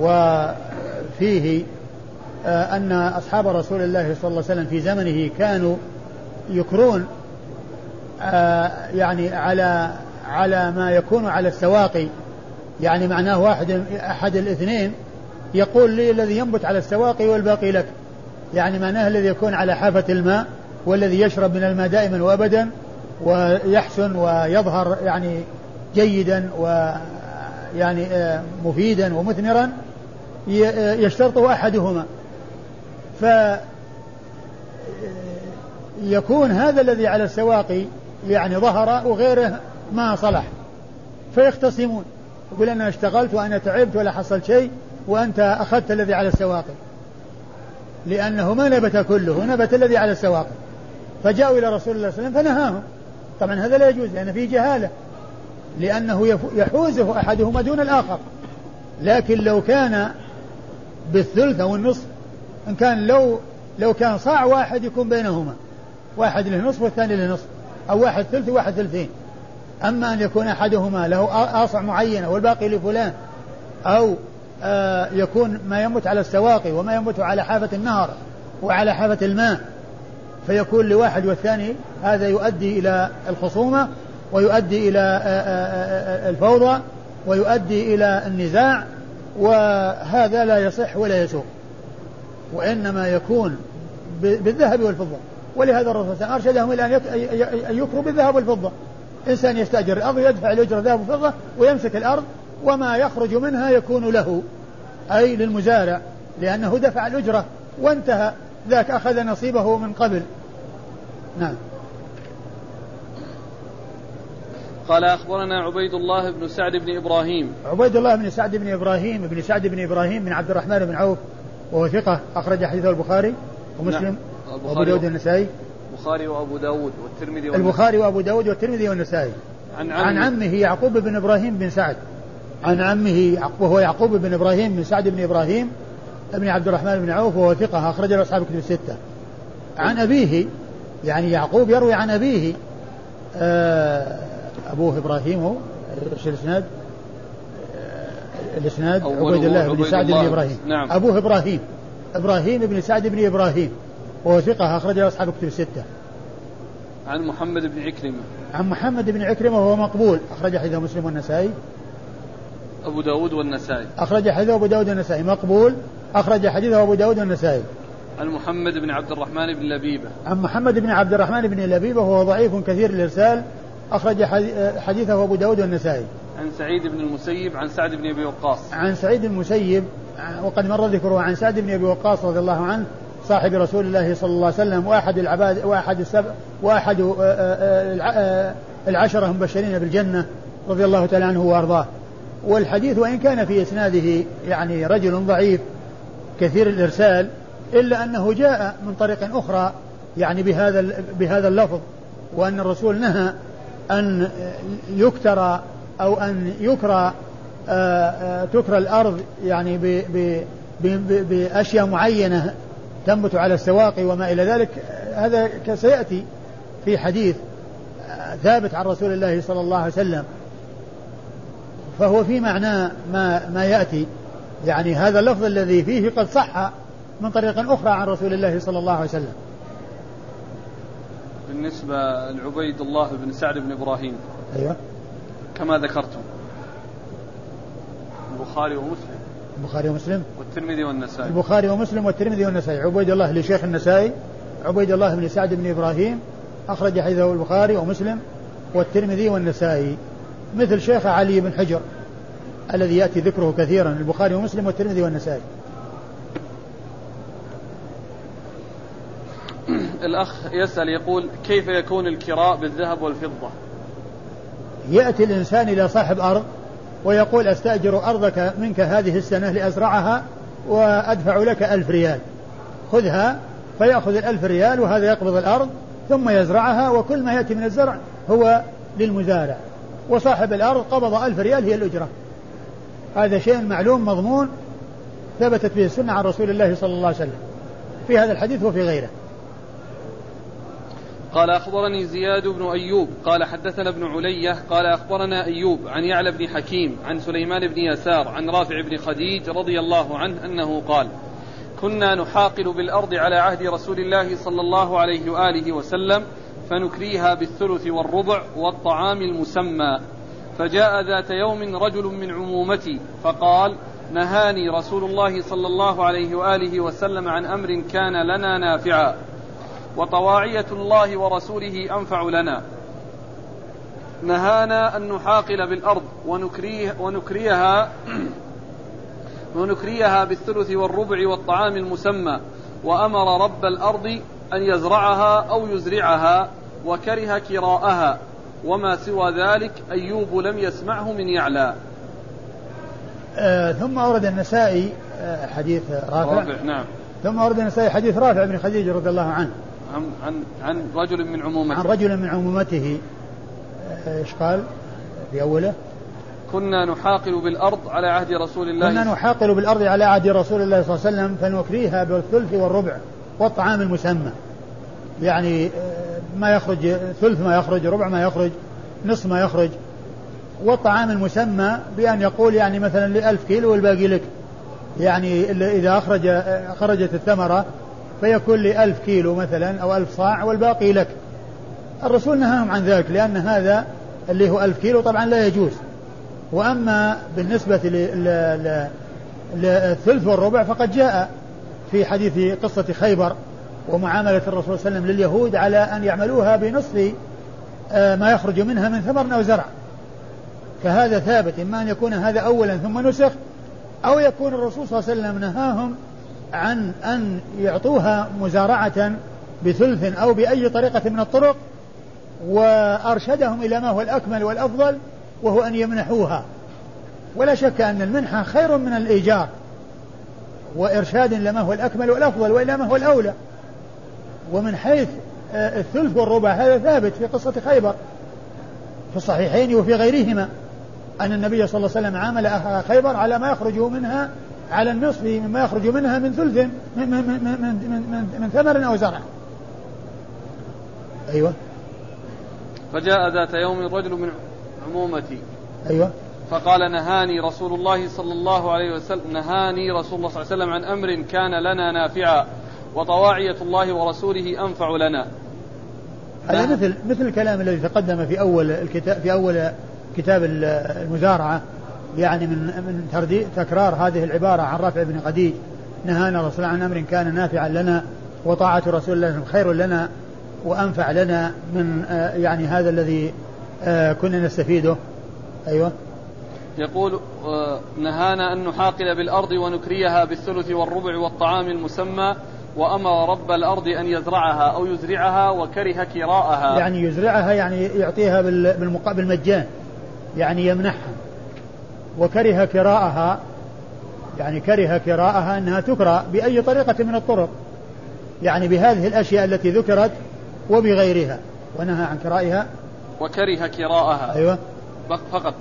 وفيه آه، أن أصحاب رسول الله صلى الله عليه وسلم في زمنه كانوا يكرون آه، يعني على على ما يكون على السواقي يعني معناه واحد أحد الاثنين يقول لي الذي ينبت على السواقي والباقي لك. يعني معناه الذي يكون على حافة الماء والذي يشرب من الماء دائما وأبدا ويحسن ويظهر يعني جيدا ويعني آه، مفيدا ومثمرا آه، يشترطه أحدهما. ف آه، يكون هذا الذي على السواقي يعني ظهر وغيره ما صلح. فيختصمون. يقول أنا اشتغلت وأنا تعبت ولا حصلت شيء وأنت أخذت الذي على السواقي. لأنه ما نبت كله نبت الذي على السواقي. فجاءوا إلى رسول الله صلى الله عليه وسلم فنهاهم. طبعا هذا لا يجوز لأن فيه جهالة. لأنه يحوزه أحدهما دون الآخر. لكن لو كان بالثلث أو النصف إن كان لو لو كان صاع واحد يكون بينهما. واحد له نصف والثاني له نصف أو واحد ثلث وواحد ثلثين. أما أن يكون أحدهما له آصع معينة والباقي لفلان أو آه يكون ما ينبت على السواقي وما ينبت على حافة النهر وعلى حافة الماء فيكون لواحد والثاني هذا يؤدي إلى الخصومة ويؤدي إلى آه، آه، الفوضى ويؤدي إلى النزاع وهذا لا يصح ولا يسوق وإنما يكون بالذهب والفضة. ولهذا الرسول أرشدهم إلى أن يكروا بالذهب والفضة. إنسان يستأجر الأرض يدفع الأجرة ذهب وفضة ويمسك الأرض وما يخرج منها يكون له. أي للمزارع لأنه دفع الأجرة وانتهى. ذاك أخذ نصيبه من قبل. نعم. قال أخبرنا عبيد الله بن سعد بن إبراهيم. عبيد الله بن سعد بن إبراهيم بن سعد بن إبراهيم بن عبد الرحمن بن عوف وهو ثقة أخرج حديثه البخاري ومسلم نعم. وأبو داود والنسائي. البخاري وأبو داود والترمذي البخاري وأبو داود والترمذي والنسائي. عن عمه, عن عمه يعقوب بن إبراهيم بن سعد. عن عمه وهو يعقوب بن إبراهيم بن سعد بن إبراهيم بن عبد الرحمن بن عوف وهو ثقة أخرج له أصحاب كتب الستة. عن أبيه يعني يعقوب يروي عن أبيه آه أبوه إبراهيم هو إيش الإسناد؟ الإسناد عبيد الله بن سعد بن إبراهيم. نعم. أبوه إبراهيم إبراهيم بن سعد بن إبراهيم. وهو ثقة أخرجه أصحاب كتب الستة. عن محمد بن عكرمة. عن محمد بن عكرمة وهو مقبول. أخرج حديثه مسلم والنسائي. أبو داود والنسائي. أخرج حديثه أبو داود والنسائي. مقبول. أخرج حديثه أبو داود والنسائي. عن محمد بن عبد الرحمن بن لبيبة. عن محمد بن عبد الرحمن بن لبيبة وهو ضعيف كثير الإرسال. أخرج حديثه أبو داود والنسائي. عن سعيد بن المسيب عن سعد بن أبي وقاص. عن سعيد بن المسيب وقد مر ذكره عن سعد بن أبي وقاص رضي الله عنه صاحب رسول الله صلى الله عليه وسلم واحد العباد واحد السبع واحد آه، آه، آه، العشرة المبشرين بالجنة رضي الله تعالى عنه وأرضاه. والحديث وإن كان في إسناده يعني رجل ضعيف كثير الإرسال إلا أنه جاء من طريق أخرى يعني بهذا بهذا اللفظ وأن الرسول نهى أن يكترى أو أن يكرى تكرى الأرض يعني بأشياء معينة تنبت على السواقي وما إلى ذلك هذا سيأتي في حديث ثابت عن رسول الله صلى الله عليه وسلم. فهو في معنى ما ما يأتي. يعني هذا اللفظ الذي فيه قد صح من طريق أخرى عن رسول الله صلى الله عليه وسلم. بالنسبة لعبيد الله بن سعد بن إبراهيم أيوة. كما ذكرتم البخاري ومسلم. البخاري ومسلم؟ والترمذي والنسائي. البخاري ومسلم والترمذي والنسائي. عبيد الله لشيخ النسائي عبيد الله بن سعد بن إبراهيم أخرج حديثه البخاري ومسلم والترمذي والنسائي. مثل شيخ علي بن حجر الذي يأتي ذكره كثيرا البخاري ومسلم والترمذي والنسائي. الأخ يسأل يقول كيف يكون الكراء بالذهب والفضة؟ يأتي الإنسان إلى صاحب أرض ويقول أستأجر أرضك منك هذه السنة لأزرعها وأدفع لك ألف ريال. خذها فيأخذ الألف ريال وهذا يقبض الأرض ثم يزرعها وكل ما يأتي من الزرع هو للمزارع. وصاحب الأرض قبض ألف ريال هي الأجرة. هذا شيء معلوم مضمون ثبتت به السنة عن رسول الله صلى الله عليه وسلم. في هذا الحديث وفي غيره. قال أخبرني زياد بن أيوب قال حدثنا ابن علية قال أخبرنا أيوب عن يعلى بن حكيم عن سليمان بن يسار عن رافع بن خديج رضي الله عنه أنه قال كنا نحاقل بالأرض على عهد رسول الله صلى الله عليه وآله وسلم فنكريها بالثلث والربع والطعام المسمى. فجاء ذات يوم رجل من عمومتي فقال نهاني رسول الله صلى الله عليه وآله وسلم عن أمر كان لنا نافعا. وطواعية الله ورسوله أنفع لنا. نهانا أن نحاقل بالأرض ونكريه ونكريها ونكريها بالثلث والربع والطعام المسمى. وأمر رب الأرض أن يزرعها أو يزرعها وكره كراءها. وما سوى ذلك أيوب لم يسمعه من يعلى. آه ثم أورد النسائي آه حديث رافع, رافع نعم. ثم أورد النسائي حديث رافع بن خديج رضي الله عنه. عن عن عن رجل من عمومته. عن رجل من عمومته. آه، إيش قال؟ في أوله. كنا نحاقل بالأرض على عهد رسول الله. كنا نحاقل بالأرض على عهد رسول الله صلى الله عليه وسلم فنكريها بالثلث والربع والطعام المسمى. يعني آه، ما يخرج ثلث ما يخرج ربع ما يخرج نصف ما يخرج. والطعام المسمى بأن يقول يعني مثلا لألف كيلو والباقي لك. يعني إذا أخرج خرجت الثمرة فيكون لألف كيلو مثلا أو ألف صاع والباقي لك. الرسول نهاهم عن ذلك لأن هذا اللي هو ألف كيلو طبعا لا يجوز. وأما بالنسبة للثلث والربع فقد جاء في حديث قصة خيبر ومعاملة الرسول صلى الله عليه وسلم لليهود على أن يعملوها بنصف آه، ما يخرج منها من ثمر أو زرع. فهذا ثابت إما أن يكون هذا أولا ثم نسخ أو يكون الرسول صلى الله عليه وسلم نهاهم عن أن يعطوها مزارعة بثلث أو بأي طريقة من الطرق وأرشدهم إلى ما هو الأكمل والأفضل وهو أن يمنحوها. ولا شك أن المنحة خير من الإيجار وإرشاد لما هو الأكمل والأفضل وإلى ما هو الأولى. ومن حيث آه، الثلث والربع هذا ثابت في قصة خيبر في الصحيحين وفي غيرهما أن النبي صلى الله عليه وسلم عامل أهل خيبر على ما يخرج منها على النصف مما يخرج منها من ثلث من, من, من, من, من, من ثمر أو زرع. أيوة. فجاء ذات يوم رجل من عمومتي. أيوة. فقال نهاني رسول الله صلى الله عليه وسلم نهاني رسول الله صلى الله عليه وسلم عن أمر كان لنا نافعا وطواعية الله ورسوله أنفع لنا. هذا مثل مثل الكلام الذي تقدم في أول الكتاب في أول كتاب المزارعة. يعني من من تردي تكرار هذه العبارة عن رافع بن خديج نهانا الرسول عن أمر كان نافعا لنا وطاعة رسول الله خير لنا وأنفع لنا من آه، يعني هذا الذي آه، كنا نستفيده. أيوه. يقول آه، نهانا أن نحاقل بالأرض ونكريها بالثلث والربع والطعام المسمى وأمر رب الأرض أن يزرعها أو يزرعها وكره كراءها. يعني يزرعها يعني يعطيها بالمجان. يعني يمنحها. وكره كراءها يعني كره كراءها أنها تكرى بأي طريقة من الطرق يعني بهذه الأشياء التي ذكرت وبغيرها ونهى عن كرائها. وكره كراءها. أيوة. فقط.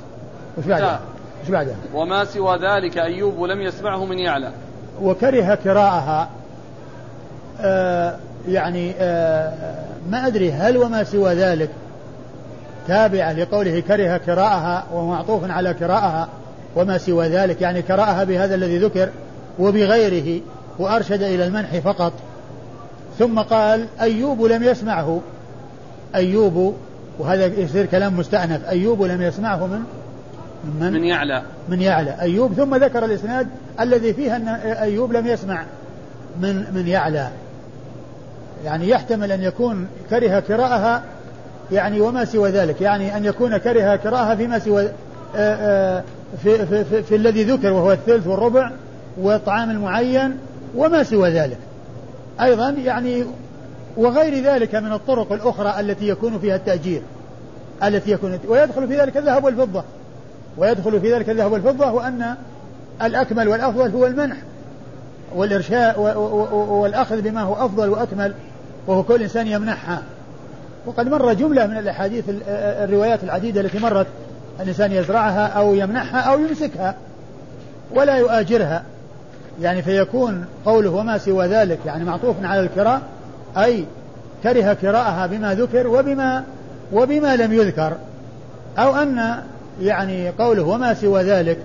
وش بعدها وش بعدها وما سوى ذلك أيوب لم يسمعه من يعلى وكره كراءها آه يعني آه ما أدري هل وما سوى ذلك. تابعة لقوله كره كراءها وهو معطوف على كراءها. وما سوى ذلك يعني كرأها بهذا الذي ذكر وبغيره وأرشد إلى المنح فقط. ثم قال أيوب لم يسمعه. أيوب وهذا يصير كلام مستأنف. أيوب لم يسمعه من؟ من, من؟ يعلى. من يعلى. أيوب ثم ذكر الإسناد الذي فيه أن أيوب لم يسمع من من يعلى. يعني يحتمل أن يكون كره قراءها يعني وما سوى ذلك. يعني أن يكون كره قراءها فيما سوى آآ آه، آآ آه، في, في, في, في الذي ذكر وهو الثلث والربع والطعام المعين وما سوى ذلك. أيضا يعني وغير ذلك من الطرق الأخرى التي يكون فيها التأجير التي يكون ويدخل في ذلك الذهب والفضة. ويدخل في ذلك الذهب والفضة وأن الأكمل والأفضل هو المنح والإرشاء والأخذ بما هو أفضل وأكمل وهو كل إنسان يمنحها. وقد مر جملة من الأحاديث الروايات العديدة التي مرت الإنسان يزرعها أو يمنحها أو يمسكها ولا يؤاجرها. يعني فيكون قوله وما سوى ذلك يعني معطوف على الكراء أي كره كراءها بما ذكر وبما وبما لم يذكر. أو أن يعني قوله وما سوى ذلك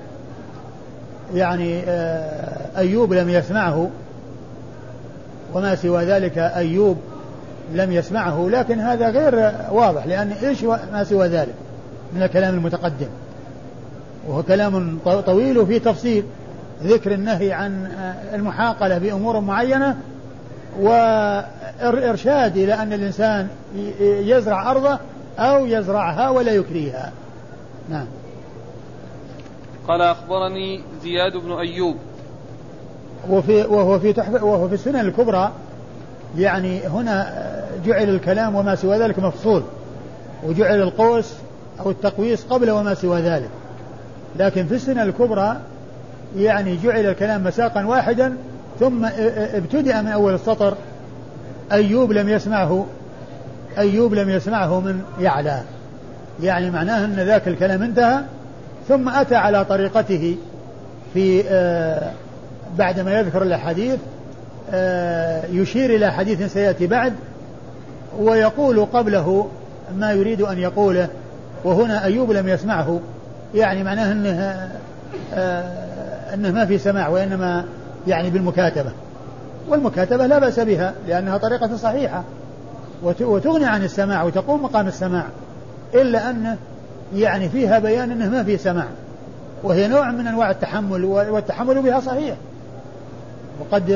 يعني آه، أيوب لم يسمعه. وما سوى ذلك أيوب لم يسمعه لكن هذا غير واضح لأن إيش ما سوى ذلك؟ من الكلام المتقدم. وهو كلام طويل وفيه تفصيل. ذكر النهي عن المحاقلة بأمور معينة وإرشاد إلى أن الإنسان يزرع أرضه أو يزرعها ولا يكريها. نعم. قال أخبرني زياد بن أيوب. وفي وهو في تحف وهو في السنن الكبرى. يعني هنا جعل الكلام وما سوى ذلك مفصول. وجعل القوس أو التقويس قبل وما سوى ذلك. لكن في السنن الكبرى يعني جعل الكلام مساقا واحدا ثم ابتدأ من أول السطر. أيوب لم يسمعه أيوب لم يسمعه من يعلى. يعني معناه أن ذاك الكلام انتهى ثم أتى على طريقته في آه بعدما يذكر الأحاديث آه يشير إلى حديث سيأتي بعد ويقول قبله ما يريد أن يقوله. وهنا أيوب لم يسمعه يعني معناه أنه آه أنه ما في سماع وإنما يعني بالمكاتبة. والمكاتبة لا بأس بها لأنها طريقة صحيحة. وتغني عن السماع وتقوم مقام السماع. إلا أنه يعني فيها بيان أنه ما في سماع. وهي نوع من أنواع التحمل والتحمل بها صحيح. وقد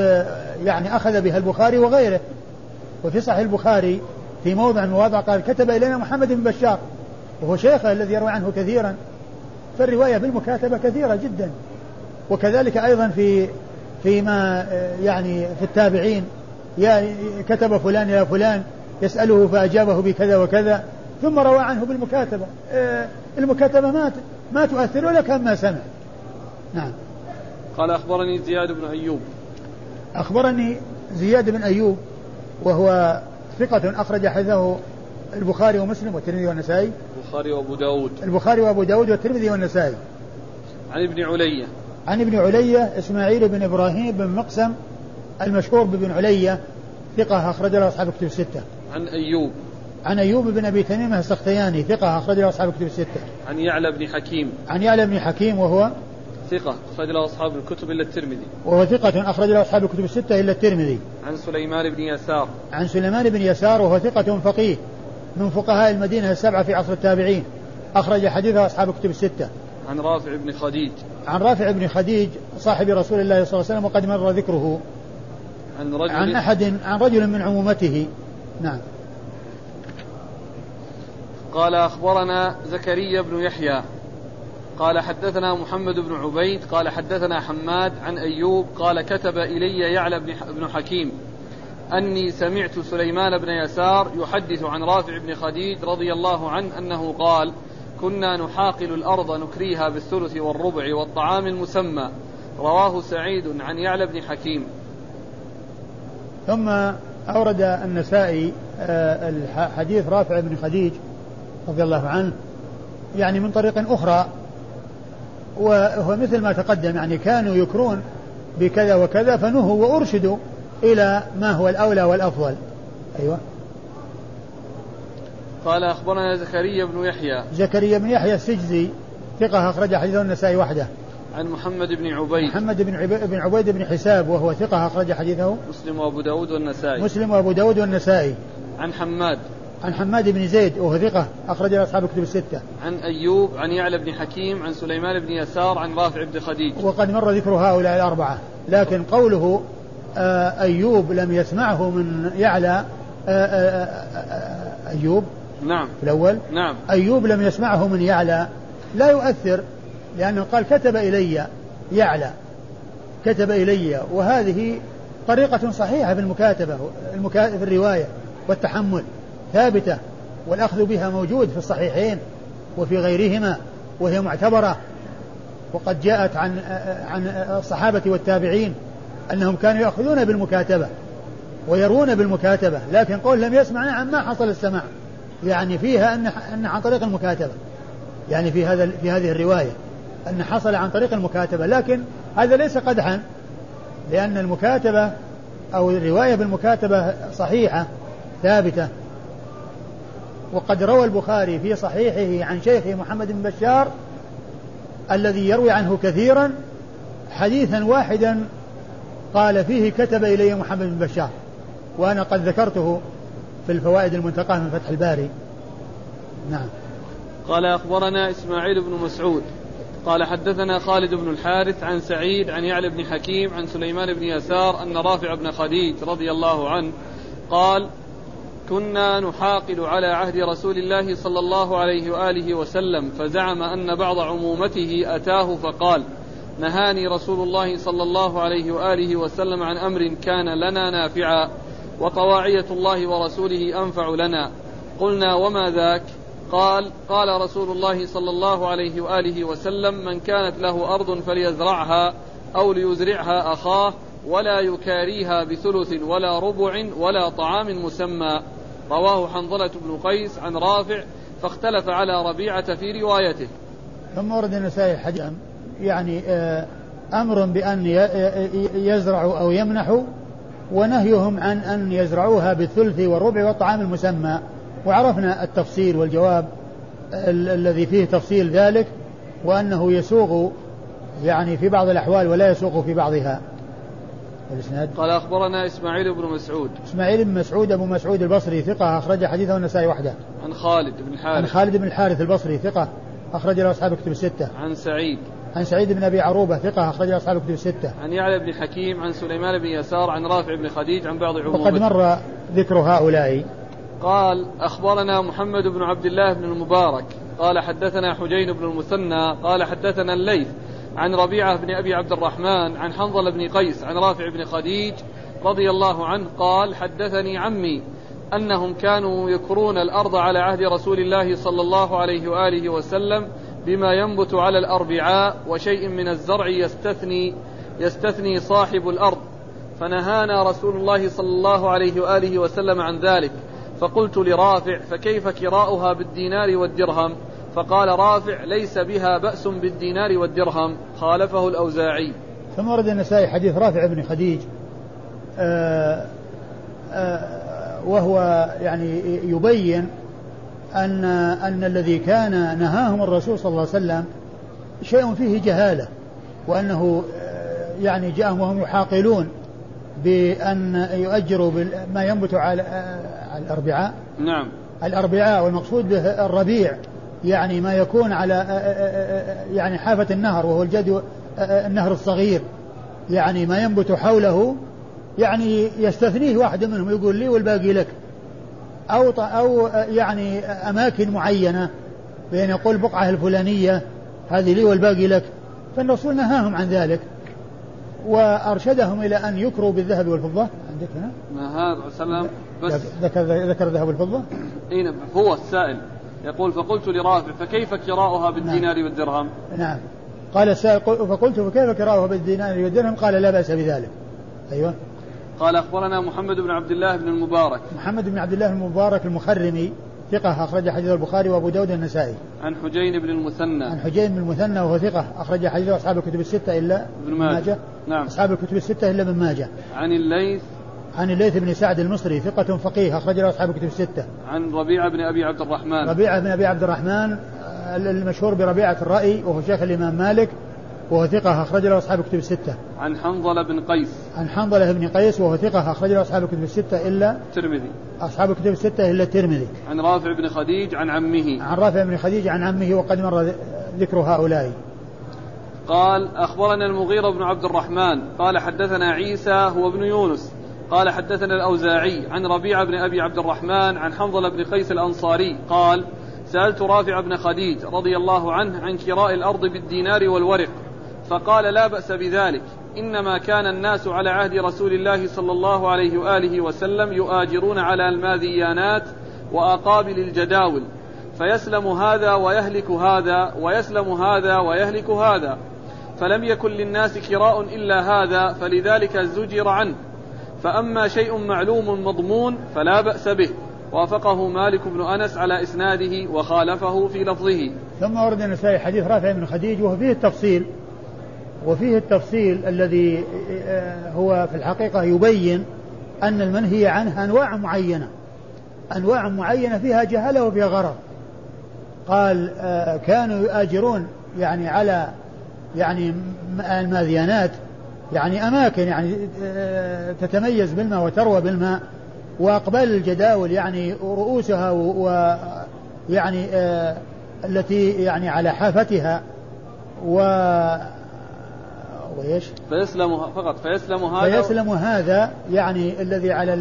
يعني أخذ بها البخاري وغيره. وفي صحيح البخاري في موضع من المواضع قال كتب إلينا محمد بن بشار. وهو شيخه الذي يروي عنه كثيرا. فالرواية بالمكاتبة كثيرة جدا. وكذلك أيضا في فيما يعني في التابعين. يا كتب فلان إلى فلان يسأله فأجابه بكذا وكذا. ثم روى عنه بالمكاتبة. آه، المكاتبة ما ما تؤثر ولا كان ما سمع. نعم. قال أخبرني زياد بن أيوب. أخبرني زياد بن أيوب وهو ثقة أخرج حديثه البخاري ومسلم والترمذي والنسائي. البخاري وأبو داود البخاري وأبو داود والترمذي والنسائي عن ابن علية عن ابن علية إسماعيل بن إبراهيم بن مقسم المشهور بابن علية ثقة أخرج له أصحاب الكتب الستة عن أيوب عن أيوب بن أبي تميمة السختياني ثقة أخرج له أصحاب الكتب الستة. عن يعلى بن حكيم. عن يعلى بن حكيم وهو ثقة أخرج له أصحاب الكتب إلا الترمذي. وهو ثقة أخرج له أصحاب الكتب الستة إلا الترمذي. عن سليمان بن يسار. عن سليمان بن يسار وهو ثقة فقيه من فقهاء المدينة السبعة في عصر التابعين. أخرج حديثه أصحاب الكتب الستة. عن رافع بن خديج. عن رافع بن خديج صاحب رسول الله صلى الله عليه وسلم وقد مر ذكره. عن رجل عن أحد عن رجل من عمومته. نعم. قال أخبرنا زكريا بن يحيى قال حدثنا محمد بن عبيد قال حدثنا حماد عن أيوب قال كتب إلي يعلى بن حكيم أني سمعت سليمان بن يسار يحدث عن رافع بن خديج رضي الله عنه أنه قال كنا نحاقل الأرض نكريها بالثلث والربع والطعام المسمى. رواه سعيد عن يعلى بن حكيم. ثم أورد النسائي آه، حديث رافع بن خديج رضي الله عنه يعني من طريق أخرى وهو مثل ما تقدم يعني كانوا يكرون بكذا وكذا فنهوا وأرشدوا إلى ما هو الأولى والأفضل. أيوة. قال أخبرنا زكريا بن يحيى. زكريا بن يحيى السجزي ثقة أخرج حديثه النسائي وحده. عن محمد بن عبيد. محمد بن عبيد بن عبيد بن حساب وهو ثقة أخرج حديثه. مسلم وأبو داود والنسائي. مسلم وأبو داود والنسائي. عن حماد. عن حماد بن زيد وهو ثقة أخرج له أصحاب الكتب الستة. عن أيوب عن يعلى بن حكيم عن سليمان بن يسار عن رافع بن خديج. وقد مر ذكر هؤلاء الأربعة، لكن قوله أيوب لم يسمعه من يعلى آه، آه، أيوب. نعم. الأول. نعم. أيوب لم يسمعه من يعلى. لا يؤثر لأنه قال كتب إلي يعلى. كتب إلي وهذه طريقة صحيحة في المكاتبة في الرواية والتحمل ثابتة والأخذ بها موجود في الصحيحين وفي غيرهما وهي معتبرة. وقد جاءت عن عن الصحابة والتابعين. أنهم كانوا يأخذون بالمكاتبة ويرون بالمكاتبة لكن قول لم يسمع نعم ما حصل السماع. يعني فيها أن أن عن طريق المكاتبة. يعني في هذا في هذه الرواية أن حصل عن طريق المكاتبة. لكن هذا ليس قدحا لأن المكاتبة أو الرواية بالمكاتبة صحيحة ثابتة. وقد روى البخاري في صحيحه عن شيخه محمد بن بشار الذي يروي عنه كثيرا حديثا واحدا قال فيه كتب إلي محمد بن بشار وأنا قد ذكرته في الفوائد المنتقاة من فتح الباري. نعم. قال أخبرنا إسماعيل بن مسعود قال حدثنا خالد بن الحارث عن سعيد عن يعلى بن حكيم عن سليمان بن يسار أن رافع بن خديج رضي الله عنه قال كنا نحاقل على عهد رسول الله صلى الله عليه وآله وسلم فزعم أن بعض عمومته أتاه فقال نهاني رسول الله صلى الله عليه وآله وسلم عن أمر كان لنا نافعا وطواعية الله ورسوله أنفع لنا. قلنا وما ذاك؟ قال قال رسول الله صلى الله عليه وآله وسلم من كانت له أرض فليزرعها أو ليزرعها أخاه ولا يكاريها بثلث ولا ربع ولا طعام مسمى. رواه حنظلة بن قيس عن رافع فاختلف على ربيعة في روايته. ثم ورد النسائي حديث يعني آه، أمر بأن يزرعوا أو يمنحوا ونهيهم عن أن يزرعوها بالثلث والربع والطعام المسمى. وعرفنا التفصيل والجواب الذي فيه تفصيل ذلك وأنه يسوغ يعني في بعض الأحوال ولا يسوق في بعضها. الإسناد؟ قال أخبرنا إسماعيل بن مسعود. إسماعيل بن مسعود أبو مسعود البصري ثقة أخرج حديثه النسائي وحده. عن خالد بن الحارث عن خالد بن الحارث البصري ثقة أخرج له أصحاب الكتب الستة. عن سعيد. عن سعيد بن أبي عروبة ثقة اخرج أصحاب الكتب الستة. عن يعلى بن حكيم عن سليمان بن يسار عن رافع بن خديج عن بعض عمومته وقد مر ذكر هؤلاء. قال أخبرنا محمد بن عبد الله بن المبارك. قال حدثنا حجين بن المثنى. قال حدثنا الليث عن ربيعة بن أبي عبد الرحمن عن حنظل بن قيس عن رافع بن خديج رضي الله عنه. قال حدثني عمي أنهم كانوا يكرون الأرض على عهد رسول الله صلى الله عليه وآله وسلم بما ينبت على الأربعاء وشيء من الزرع يستثني يستثني صاحب الأرض. فنهانا رسول الله صلى الله عليه وآله وسلم عن ذلك. فقلت لرافع فكيف كراؤها بالدينار والدرهم؟ فقال رافع ليس بها بأس بالدينار والدرهم. خالفه الأوزاعي. ثم ورد النسائي حديث رافع بن خديج آآ آه، آآ آه، وهو يعني يبين أن أن الذي كان نهاهم الرسول صلى الله عليه وسلم شيء فيه جهالة وأنه آه، يعني جاءهم وهم يحاقلون بأن يؤجروا ما ينبت على الأربعاء. نعم. الأربعاء والمقصود به الربيع يعني ما يكون على يعني حافة النهر وهو الجد النهر الصغير. يعني ما ينبت حوله يعني يستثنيه واحد منهم يقول لي والباقي لك. أو أو يعني أماكن معينة بأن يقول بقعة الفلانية هذه لي والباقي لك فالرسول نهاهم عن ذلك وأرشدهم إلى أن يكروا بالذهب والفضة عندك هنا؟ نهى وسلم بس ذكر ذكر الذهب والفضة؟ إي نعم هو السائل يقول فقلت لرافع فكيف كراؤها بالدينار نعم. والدرهم؟ نعم قال السائل فقلت فكيف كراؤها بالدينار والدرهم؟ قال لا بأس بذلك أيوه قال أخبرنا محمد بن عبد الله بن المبارك محمد بن عبد الله المبارك المخرمي ثقة أخرج حديث البخاري وأبو داود النسائي. عن حجين بن المثنى. عن حجين بن المثنى وهو ثقة أخرج حديث أصحاب الكتب الستة إلا ابن ماجه. نعم. أصحاب الكتب الستة إلا ابن ماجه. عن الليث عن الليث بن سعد المصري ثقة فقيه أخرج له أصحاب الكتب الستة. عن ربيعة بن أبي عبد الرحمن. ربيعة بن أبي عبد الرحمن المشهور بربيعة الرأي وهو شيخ الإمام مالك وهو ثقة أخرج له أصحاب الكتب الستة. عن حنظلة بن قيس. عن حنظلة بن قيس وهو ثقة أخرج له أصحاب الكتب الستة إلا الترمذي. أصحاب الكتب الستة إلا الترمذي. عن رافع بن خديج عن عمه. عن رافع بن خديج عن عمه وقد مر ذكر هؤلاء. قال أخبرنا المغيرة بن عبد الرحمن قال حدثنا عيسى هو ابن يونس قال حدثنا الأوزاعي عن ربيعة بن أبي عبد الرحمن عن حنظلة بن قيس الأنصاري قال سألت رافع بن خديج رضي الله عنه عن كراء الأرض بالدينار والورق فقال لا بأس بذلك. إنما كان الناس على عهد رسول الله صلى الله عليه وآله وسلم يؤاجرون على الماذيانات وأقابل الجداول. فيسلم هذا ويهلك هذا ويسلم هذا ويهلك هذا. فلم يكن للناس كراء إلا هذا فلذلك زجر عنه. فأما شيء معلوم مضمون فلا بأس به. وافقه مالك بن أنس على إسناده وخالفه في لفظه. ثم ورد النسائي حديث رافع بن خديج وهو فيه التفصيل. وفيه التفصيل الذي آه، هو في الحقيقة يبين أن المنهي عنه أنواع معينة. أنواع معينة فيها جهلة وفيها غرض قال آه، كانوا يؤاجرون يعني على يعني الماذيانات يعني أماكن يعني آه، تتميز بالماء وتروى بالماء وأقبال الجداول يعني رؤوسها ويعني آه التي يعني على حافتها و وإيش؟ فيسلم فقط. فيسلم هذا فيسلم هذا يعني الذي على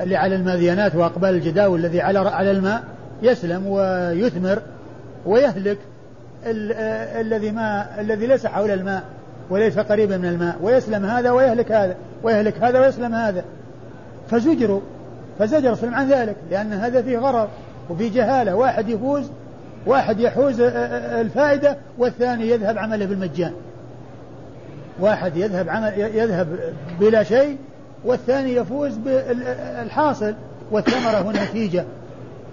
اللي على الماذيانات وأقبال الجداول الذي على على الماء يسلم ويثمر ويهلك الذي ما الذي ليس حول الماء وليس قريبا من الماء ويسلم هذا ويهلك هذا ويهلك هذا ويسلم هذا. فزجروا. فزجر صلى عن ذلك لأن هذا فيه غرر وفيه جهالة. واحد يفوز واحد يحوز الفائدة والثاني يذهب عمله بالمجان. واحد يذهب عمل يذهب بلا شيء والثاني يفوز بالحاصل والثمرة والنتيجة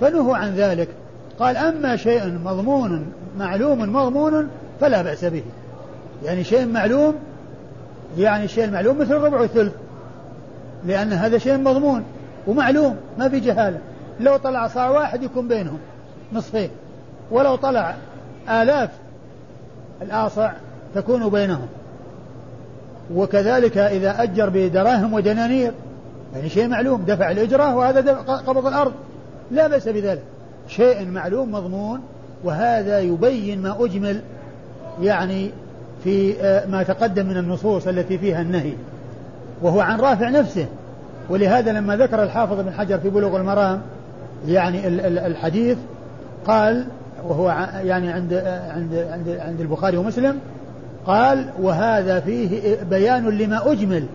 فنهوا عن ذلك. قال أما شيء مضمون معلوم مضمون فلا بأس به. يعني شيء معلوم يعني الشيء المعلوم مثل ربع الثلث لأن هذا شيء مضمون ومعلوم ما في جهالة. لو طلع صاع واحد يكون بينهم نصفين. ولو طلع آلاف الآصع تكون بينهم. وكذلك إذا أجر بدراهم ودنانير يعني شيء معلوم دفع الإجرة وهذا قبض الأرض. لا بأس بذلك. شيء معلوم مضمون وهذا يبين ما أجمل يعني في آه، ما تقدم من النصوص التي فيها النهي وهو عن رافع نفسه. ولهذا لما ذكر الحافظ بن حجر في بلوغ المرام يعني الحديث قال وهو يعني عند عند عند عند البخاري ومسلم قال وهذا فيه بيان لما أجمل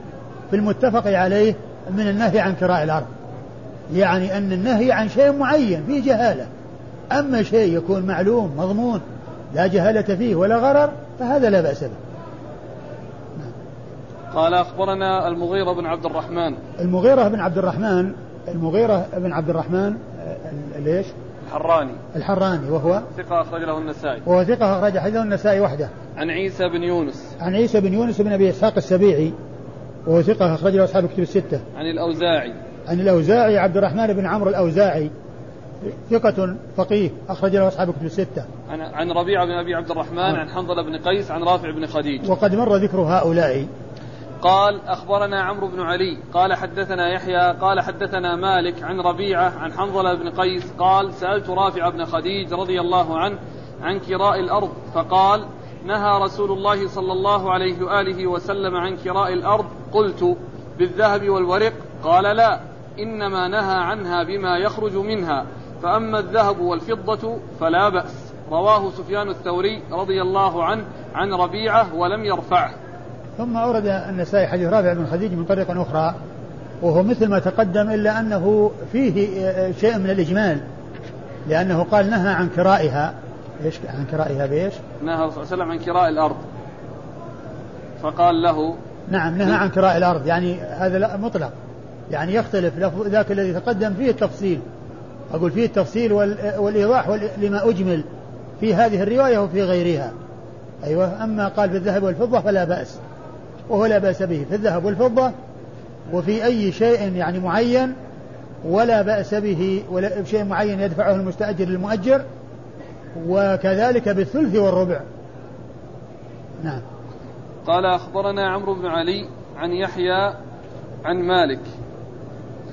في المتفق عليه من النهي عن كراء الأرض. يعني أن النهي عن شيء معين فيه جهالة. أما شيء يكون معلوم مضمون لا جهالة فيه ولا غرر فهذا لا بأس به. قال أخبرنا المغيرة بن عبد الرحمن. المغيرة بن عبد الرحمن المغيرة بن عبد الرحمن آه، ليش؟ الحراني الحراني وهو ثقة أخرج له النسائي وهو ثقة أخرج حديثه النسائي وحده عن عيسى بن يونس عن عيسى بن يونس بن أبي إسحاق السبيعي وهو ثقة أخرج له أصحاب الكتب الستة عن الأوزاعي عن الأوزاعي عبد الرحمن بن عمرو الأوزاعي ثقة فقيه أخرج له أصحاب الكتب الستة. عن عن ربيعة بن أبي عبد الرحمن آه. عن حنظلة بن قيس عن رافع بن خديج. وقد مر ذكر هؤلاء قال أخبرنا عمرو بن علي قال حدثنا يحيى قال حدثنا مالك عن ربيعة عن حنظلة بن قيس قال سألت رافع بن خديج رضي الله عنه عن كراء الأرض فقال نهى رسول الله صلى الله عليه وآله وسلم عن كراء الأرض قلت بالذهب والورق قال لا إنما نهى عنها بما يخرج منها فأما الذهب والفضة فلا بأس رواه سفيان الثوري رضي الله عنه عن ربيعة ولم يرفعه ثم أورد النسائي حديث رافع بن خديج من طريق أخرى وهو مثل ما تقدم إلا أنه فيه شيء من الإجمال لأنه قال نهى عن كرائها. إيش؟ عن كرائها بإيش؟ نهى صلى الله عليه وسلم عن كراء الأرض. فقال له نعم نهى عن كراء الأرض يعني هذا مطلق. يعني يختلف ذاك الذي تقدم فيه التفصيل. أقول فيه التفصيل والإيضاح لما أجمل في هذه الرواية وفي غيرها. أيوة أما قال في الذهب والفضة فلا بأس. وهو لا بأس به في الذهب والفضة وفي أي شيء يعني معين ولا بأس به ولا بشيء معين يدفعه المستأجر للمؤجر وكذلك بالثلث والربع. نعم. قال أخبرنا عمرو بن علي عن يحيى عن مالك.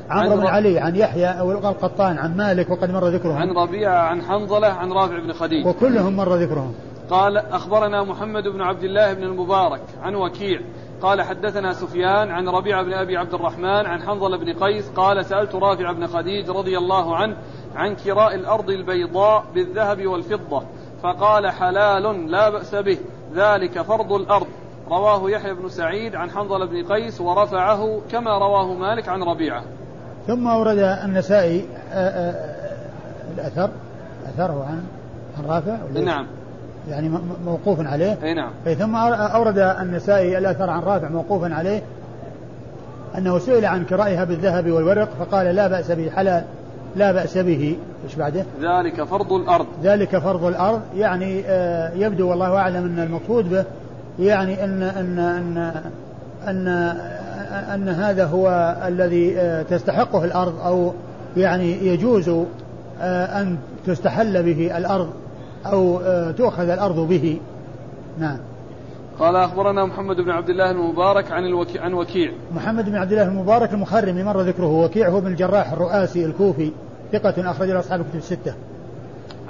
عمرو بن علي عن يحيى أو القطان عن مالك وقد مر ذكرهم. عن ربيعة عن حنظلة عن رافع بن خديج. وكلهم مر ذكرهم. قال أخبرنا محمد بن عبد الله بن المبارك عن وكيع قال حدثنا سفيان عن ربيعة بن أبي عبد الرحمن عن حنظل بن قيس قال سألت رافع بن خديج رضي الله عنه عن كراء الأرض البيضاء بالذهب والفضة فقال حلال لا بأس به ذلك فرض الأرض. رواه يحيى بن سعيد عن حنظل بن قيس ورفعه كما رواه مالك عن ربيعة. ثم أورد النسائي آه، آه، الأثر أثره عن عن رافع نعم. يعني موقوف عليه. أي نعم. ثم أورد النسائي الأثر عن رافع موقوفا عليه أنه سئل عن كرائها بالذهب والورق فقال لا بأس به حلال لا بأس به. إيش بعده؟ ذلك فرض الأرض. ذلك فرض الأرض يعني آه، يبدو والله أعلم أن المقصود به يعني أن أن أن أن, أن هذا هو الذي آه، تستحقه الأرض أو يعني يجوز آه، أن تستحل به الأرض. أو آه، تؤخذ الأرض به. نعم. قال أخبرنا محمد بن عبد الله المبارك عن الوكي عن وكيع. محمد بن عبد الله المبارك المخرمي مر ذكره. وكيع هو بن الجراح الرؤاسي الكوفي ثقة أخرج له أصحاب الكتب الستة.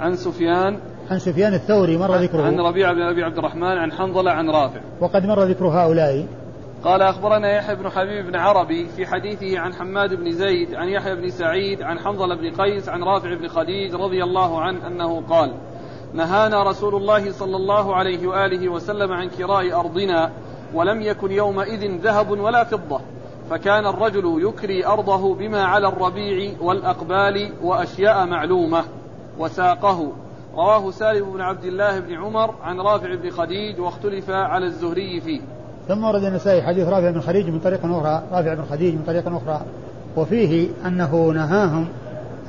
عن سفيان. عن سفيان الثوري مر ذكره. عن ربيعة بن أبي عبد الرحمن عن حنظلة عن رافع. وقد مر ذكر هؤلاء. قال أخبرنا يحيى بن حبيب بن عربي في حديثه عن حماد بن زيد عن يحيى بن سعيد عن حنظلة بن قيس عن رافع بن خديج رضي الله عنه أنه قال نهانا رسول الله صلى الله عليه وآله وسلم عن كراء أرضنا ولم يكن يومئذ ذهب ولا فضة فكان الرجل يكري أرضه بما على الربيع والأقبال وأشياء معلومة وساقه. رواه سالم بن عبد الله بن عمر عن رافع بن خديج واختلف على الزهري فيه. ثم ورد النسائي حديث رافع بن خديج من طريق أخرى رافع بن خديج من طريق أخرى وفيه أنه نهاهم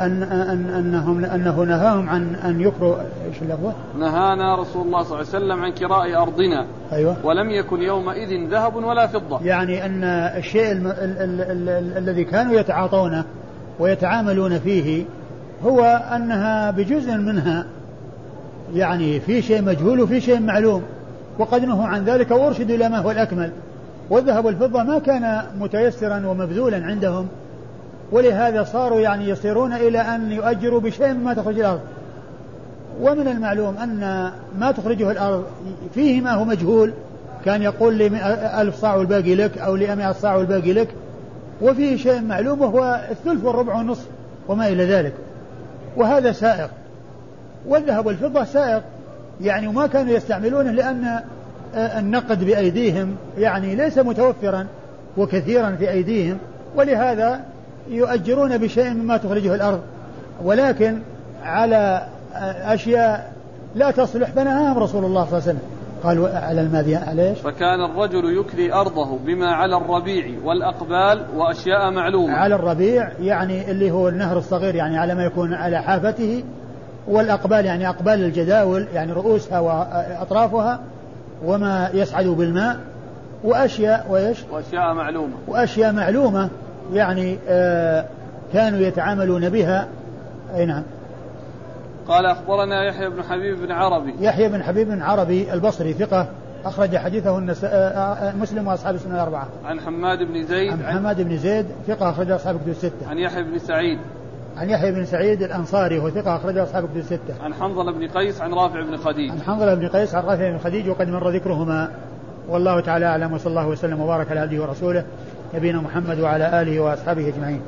أن أن أنهم أنه نهاهم عن أن يكروا إيش اللفظة؟ نهانا رسول الله صلى الله عليه وسلم عن كراء أرضنا. أيوة. ولم يكن يومئذ ذهب ولا فضة. يعني أن الشيء الم... ال... ال... ال... ال... الذي كانوا يتعاطونه ويتعاملون فيه هو أنها بجزء منها يعني في شيء مجهول وفي شيء معلوم. وقد نهوا عن ذلك وأرشدوا إلى ما هو الأكمل. والذهب والفضة ما كان متيسرا ومبذولا عندهم. ولهذا صاروا يعني يصيرون إلى أن يؤجروا بشيء مما تخرج الأرض. ومن المعلوم أن ما تخرجه الأرض فيه ما هو مجهول. كان يقول لي ألف صاع والباقي لك أو لي صاع والباقي لك. وفيه شيء معلوم وهو الثلث والربع والنصف وما إلى ذلك. وهذا سائق. والذهب والفضة سائق. يعني وما كانوا يستعملونه لأن آه، النقد بأيديهم يعني ليس متوفرا وكثيرا في أيديهم. ولهذا يؤجرون بشيء مما تخرجه الأرض ولكن على أشياء لا تصلح فنهاهم رسول الله صلى الله عليه وسلم قال على الماذي على إيش؟ فكان الرجل يكري أرضه بما على الربيع والأقبال وأشياء معلومة. على الربيع يعني اللي هو النهر الصغير يعني على ما يكون على حافته والأقبال يعني أقبال الجداول يعني رؤوسها وأطرافها وما يصعد بالماء وأشياء وإيش وأشياء معلومة وأشياء معلومة يعني آه كانوا يتعاملون بها أي نعم قال أخبرنا يحيى بن حبيب بن عربي يحيى بن حبيب بن عربي البصري ثقة أخرج حديثه النس... آه، آه، مسلم وأصحاب السنة الأربعة. عن حماد بن زيد عن حماد بن زيد ثقة أخرج أصحاب الكتب الستة. عن يحيى بن سعيد عن يحيى بن سعيد الأنصاري وهو ثقة اخرجه أصحاب كتب الستة. عن حنظله بن قيس عن رافع بن خديج. عن حنظله بن قيس عن رافع بن خديج وقد مر ذكرهما والله تعالى أعلم وصلى الله وسلم وبارك على عبده ورسوله نبينا محمد وعلى آله وأصحابه أجمعين.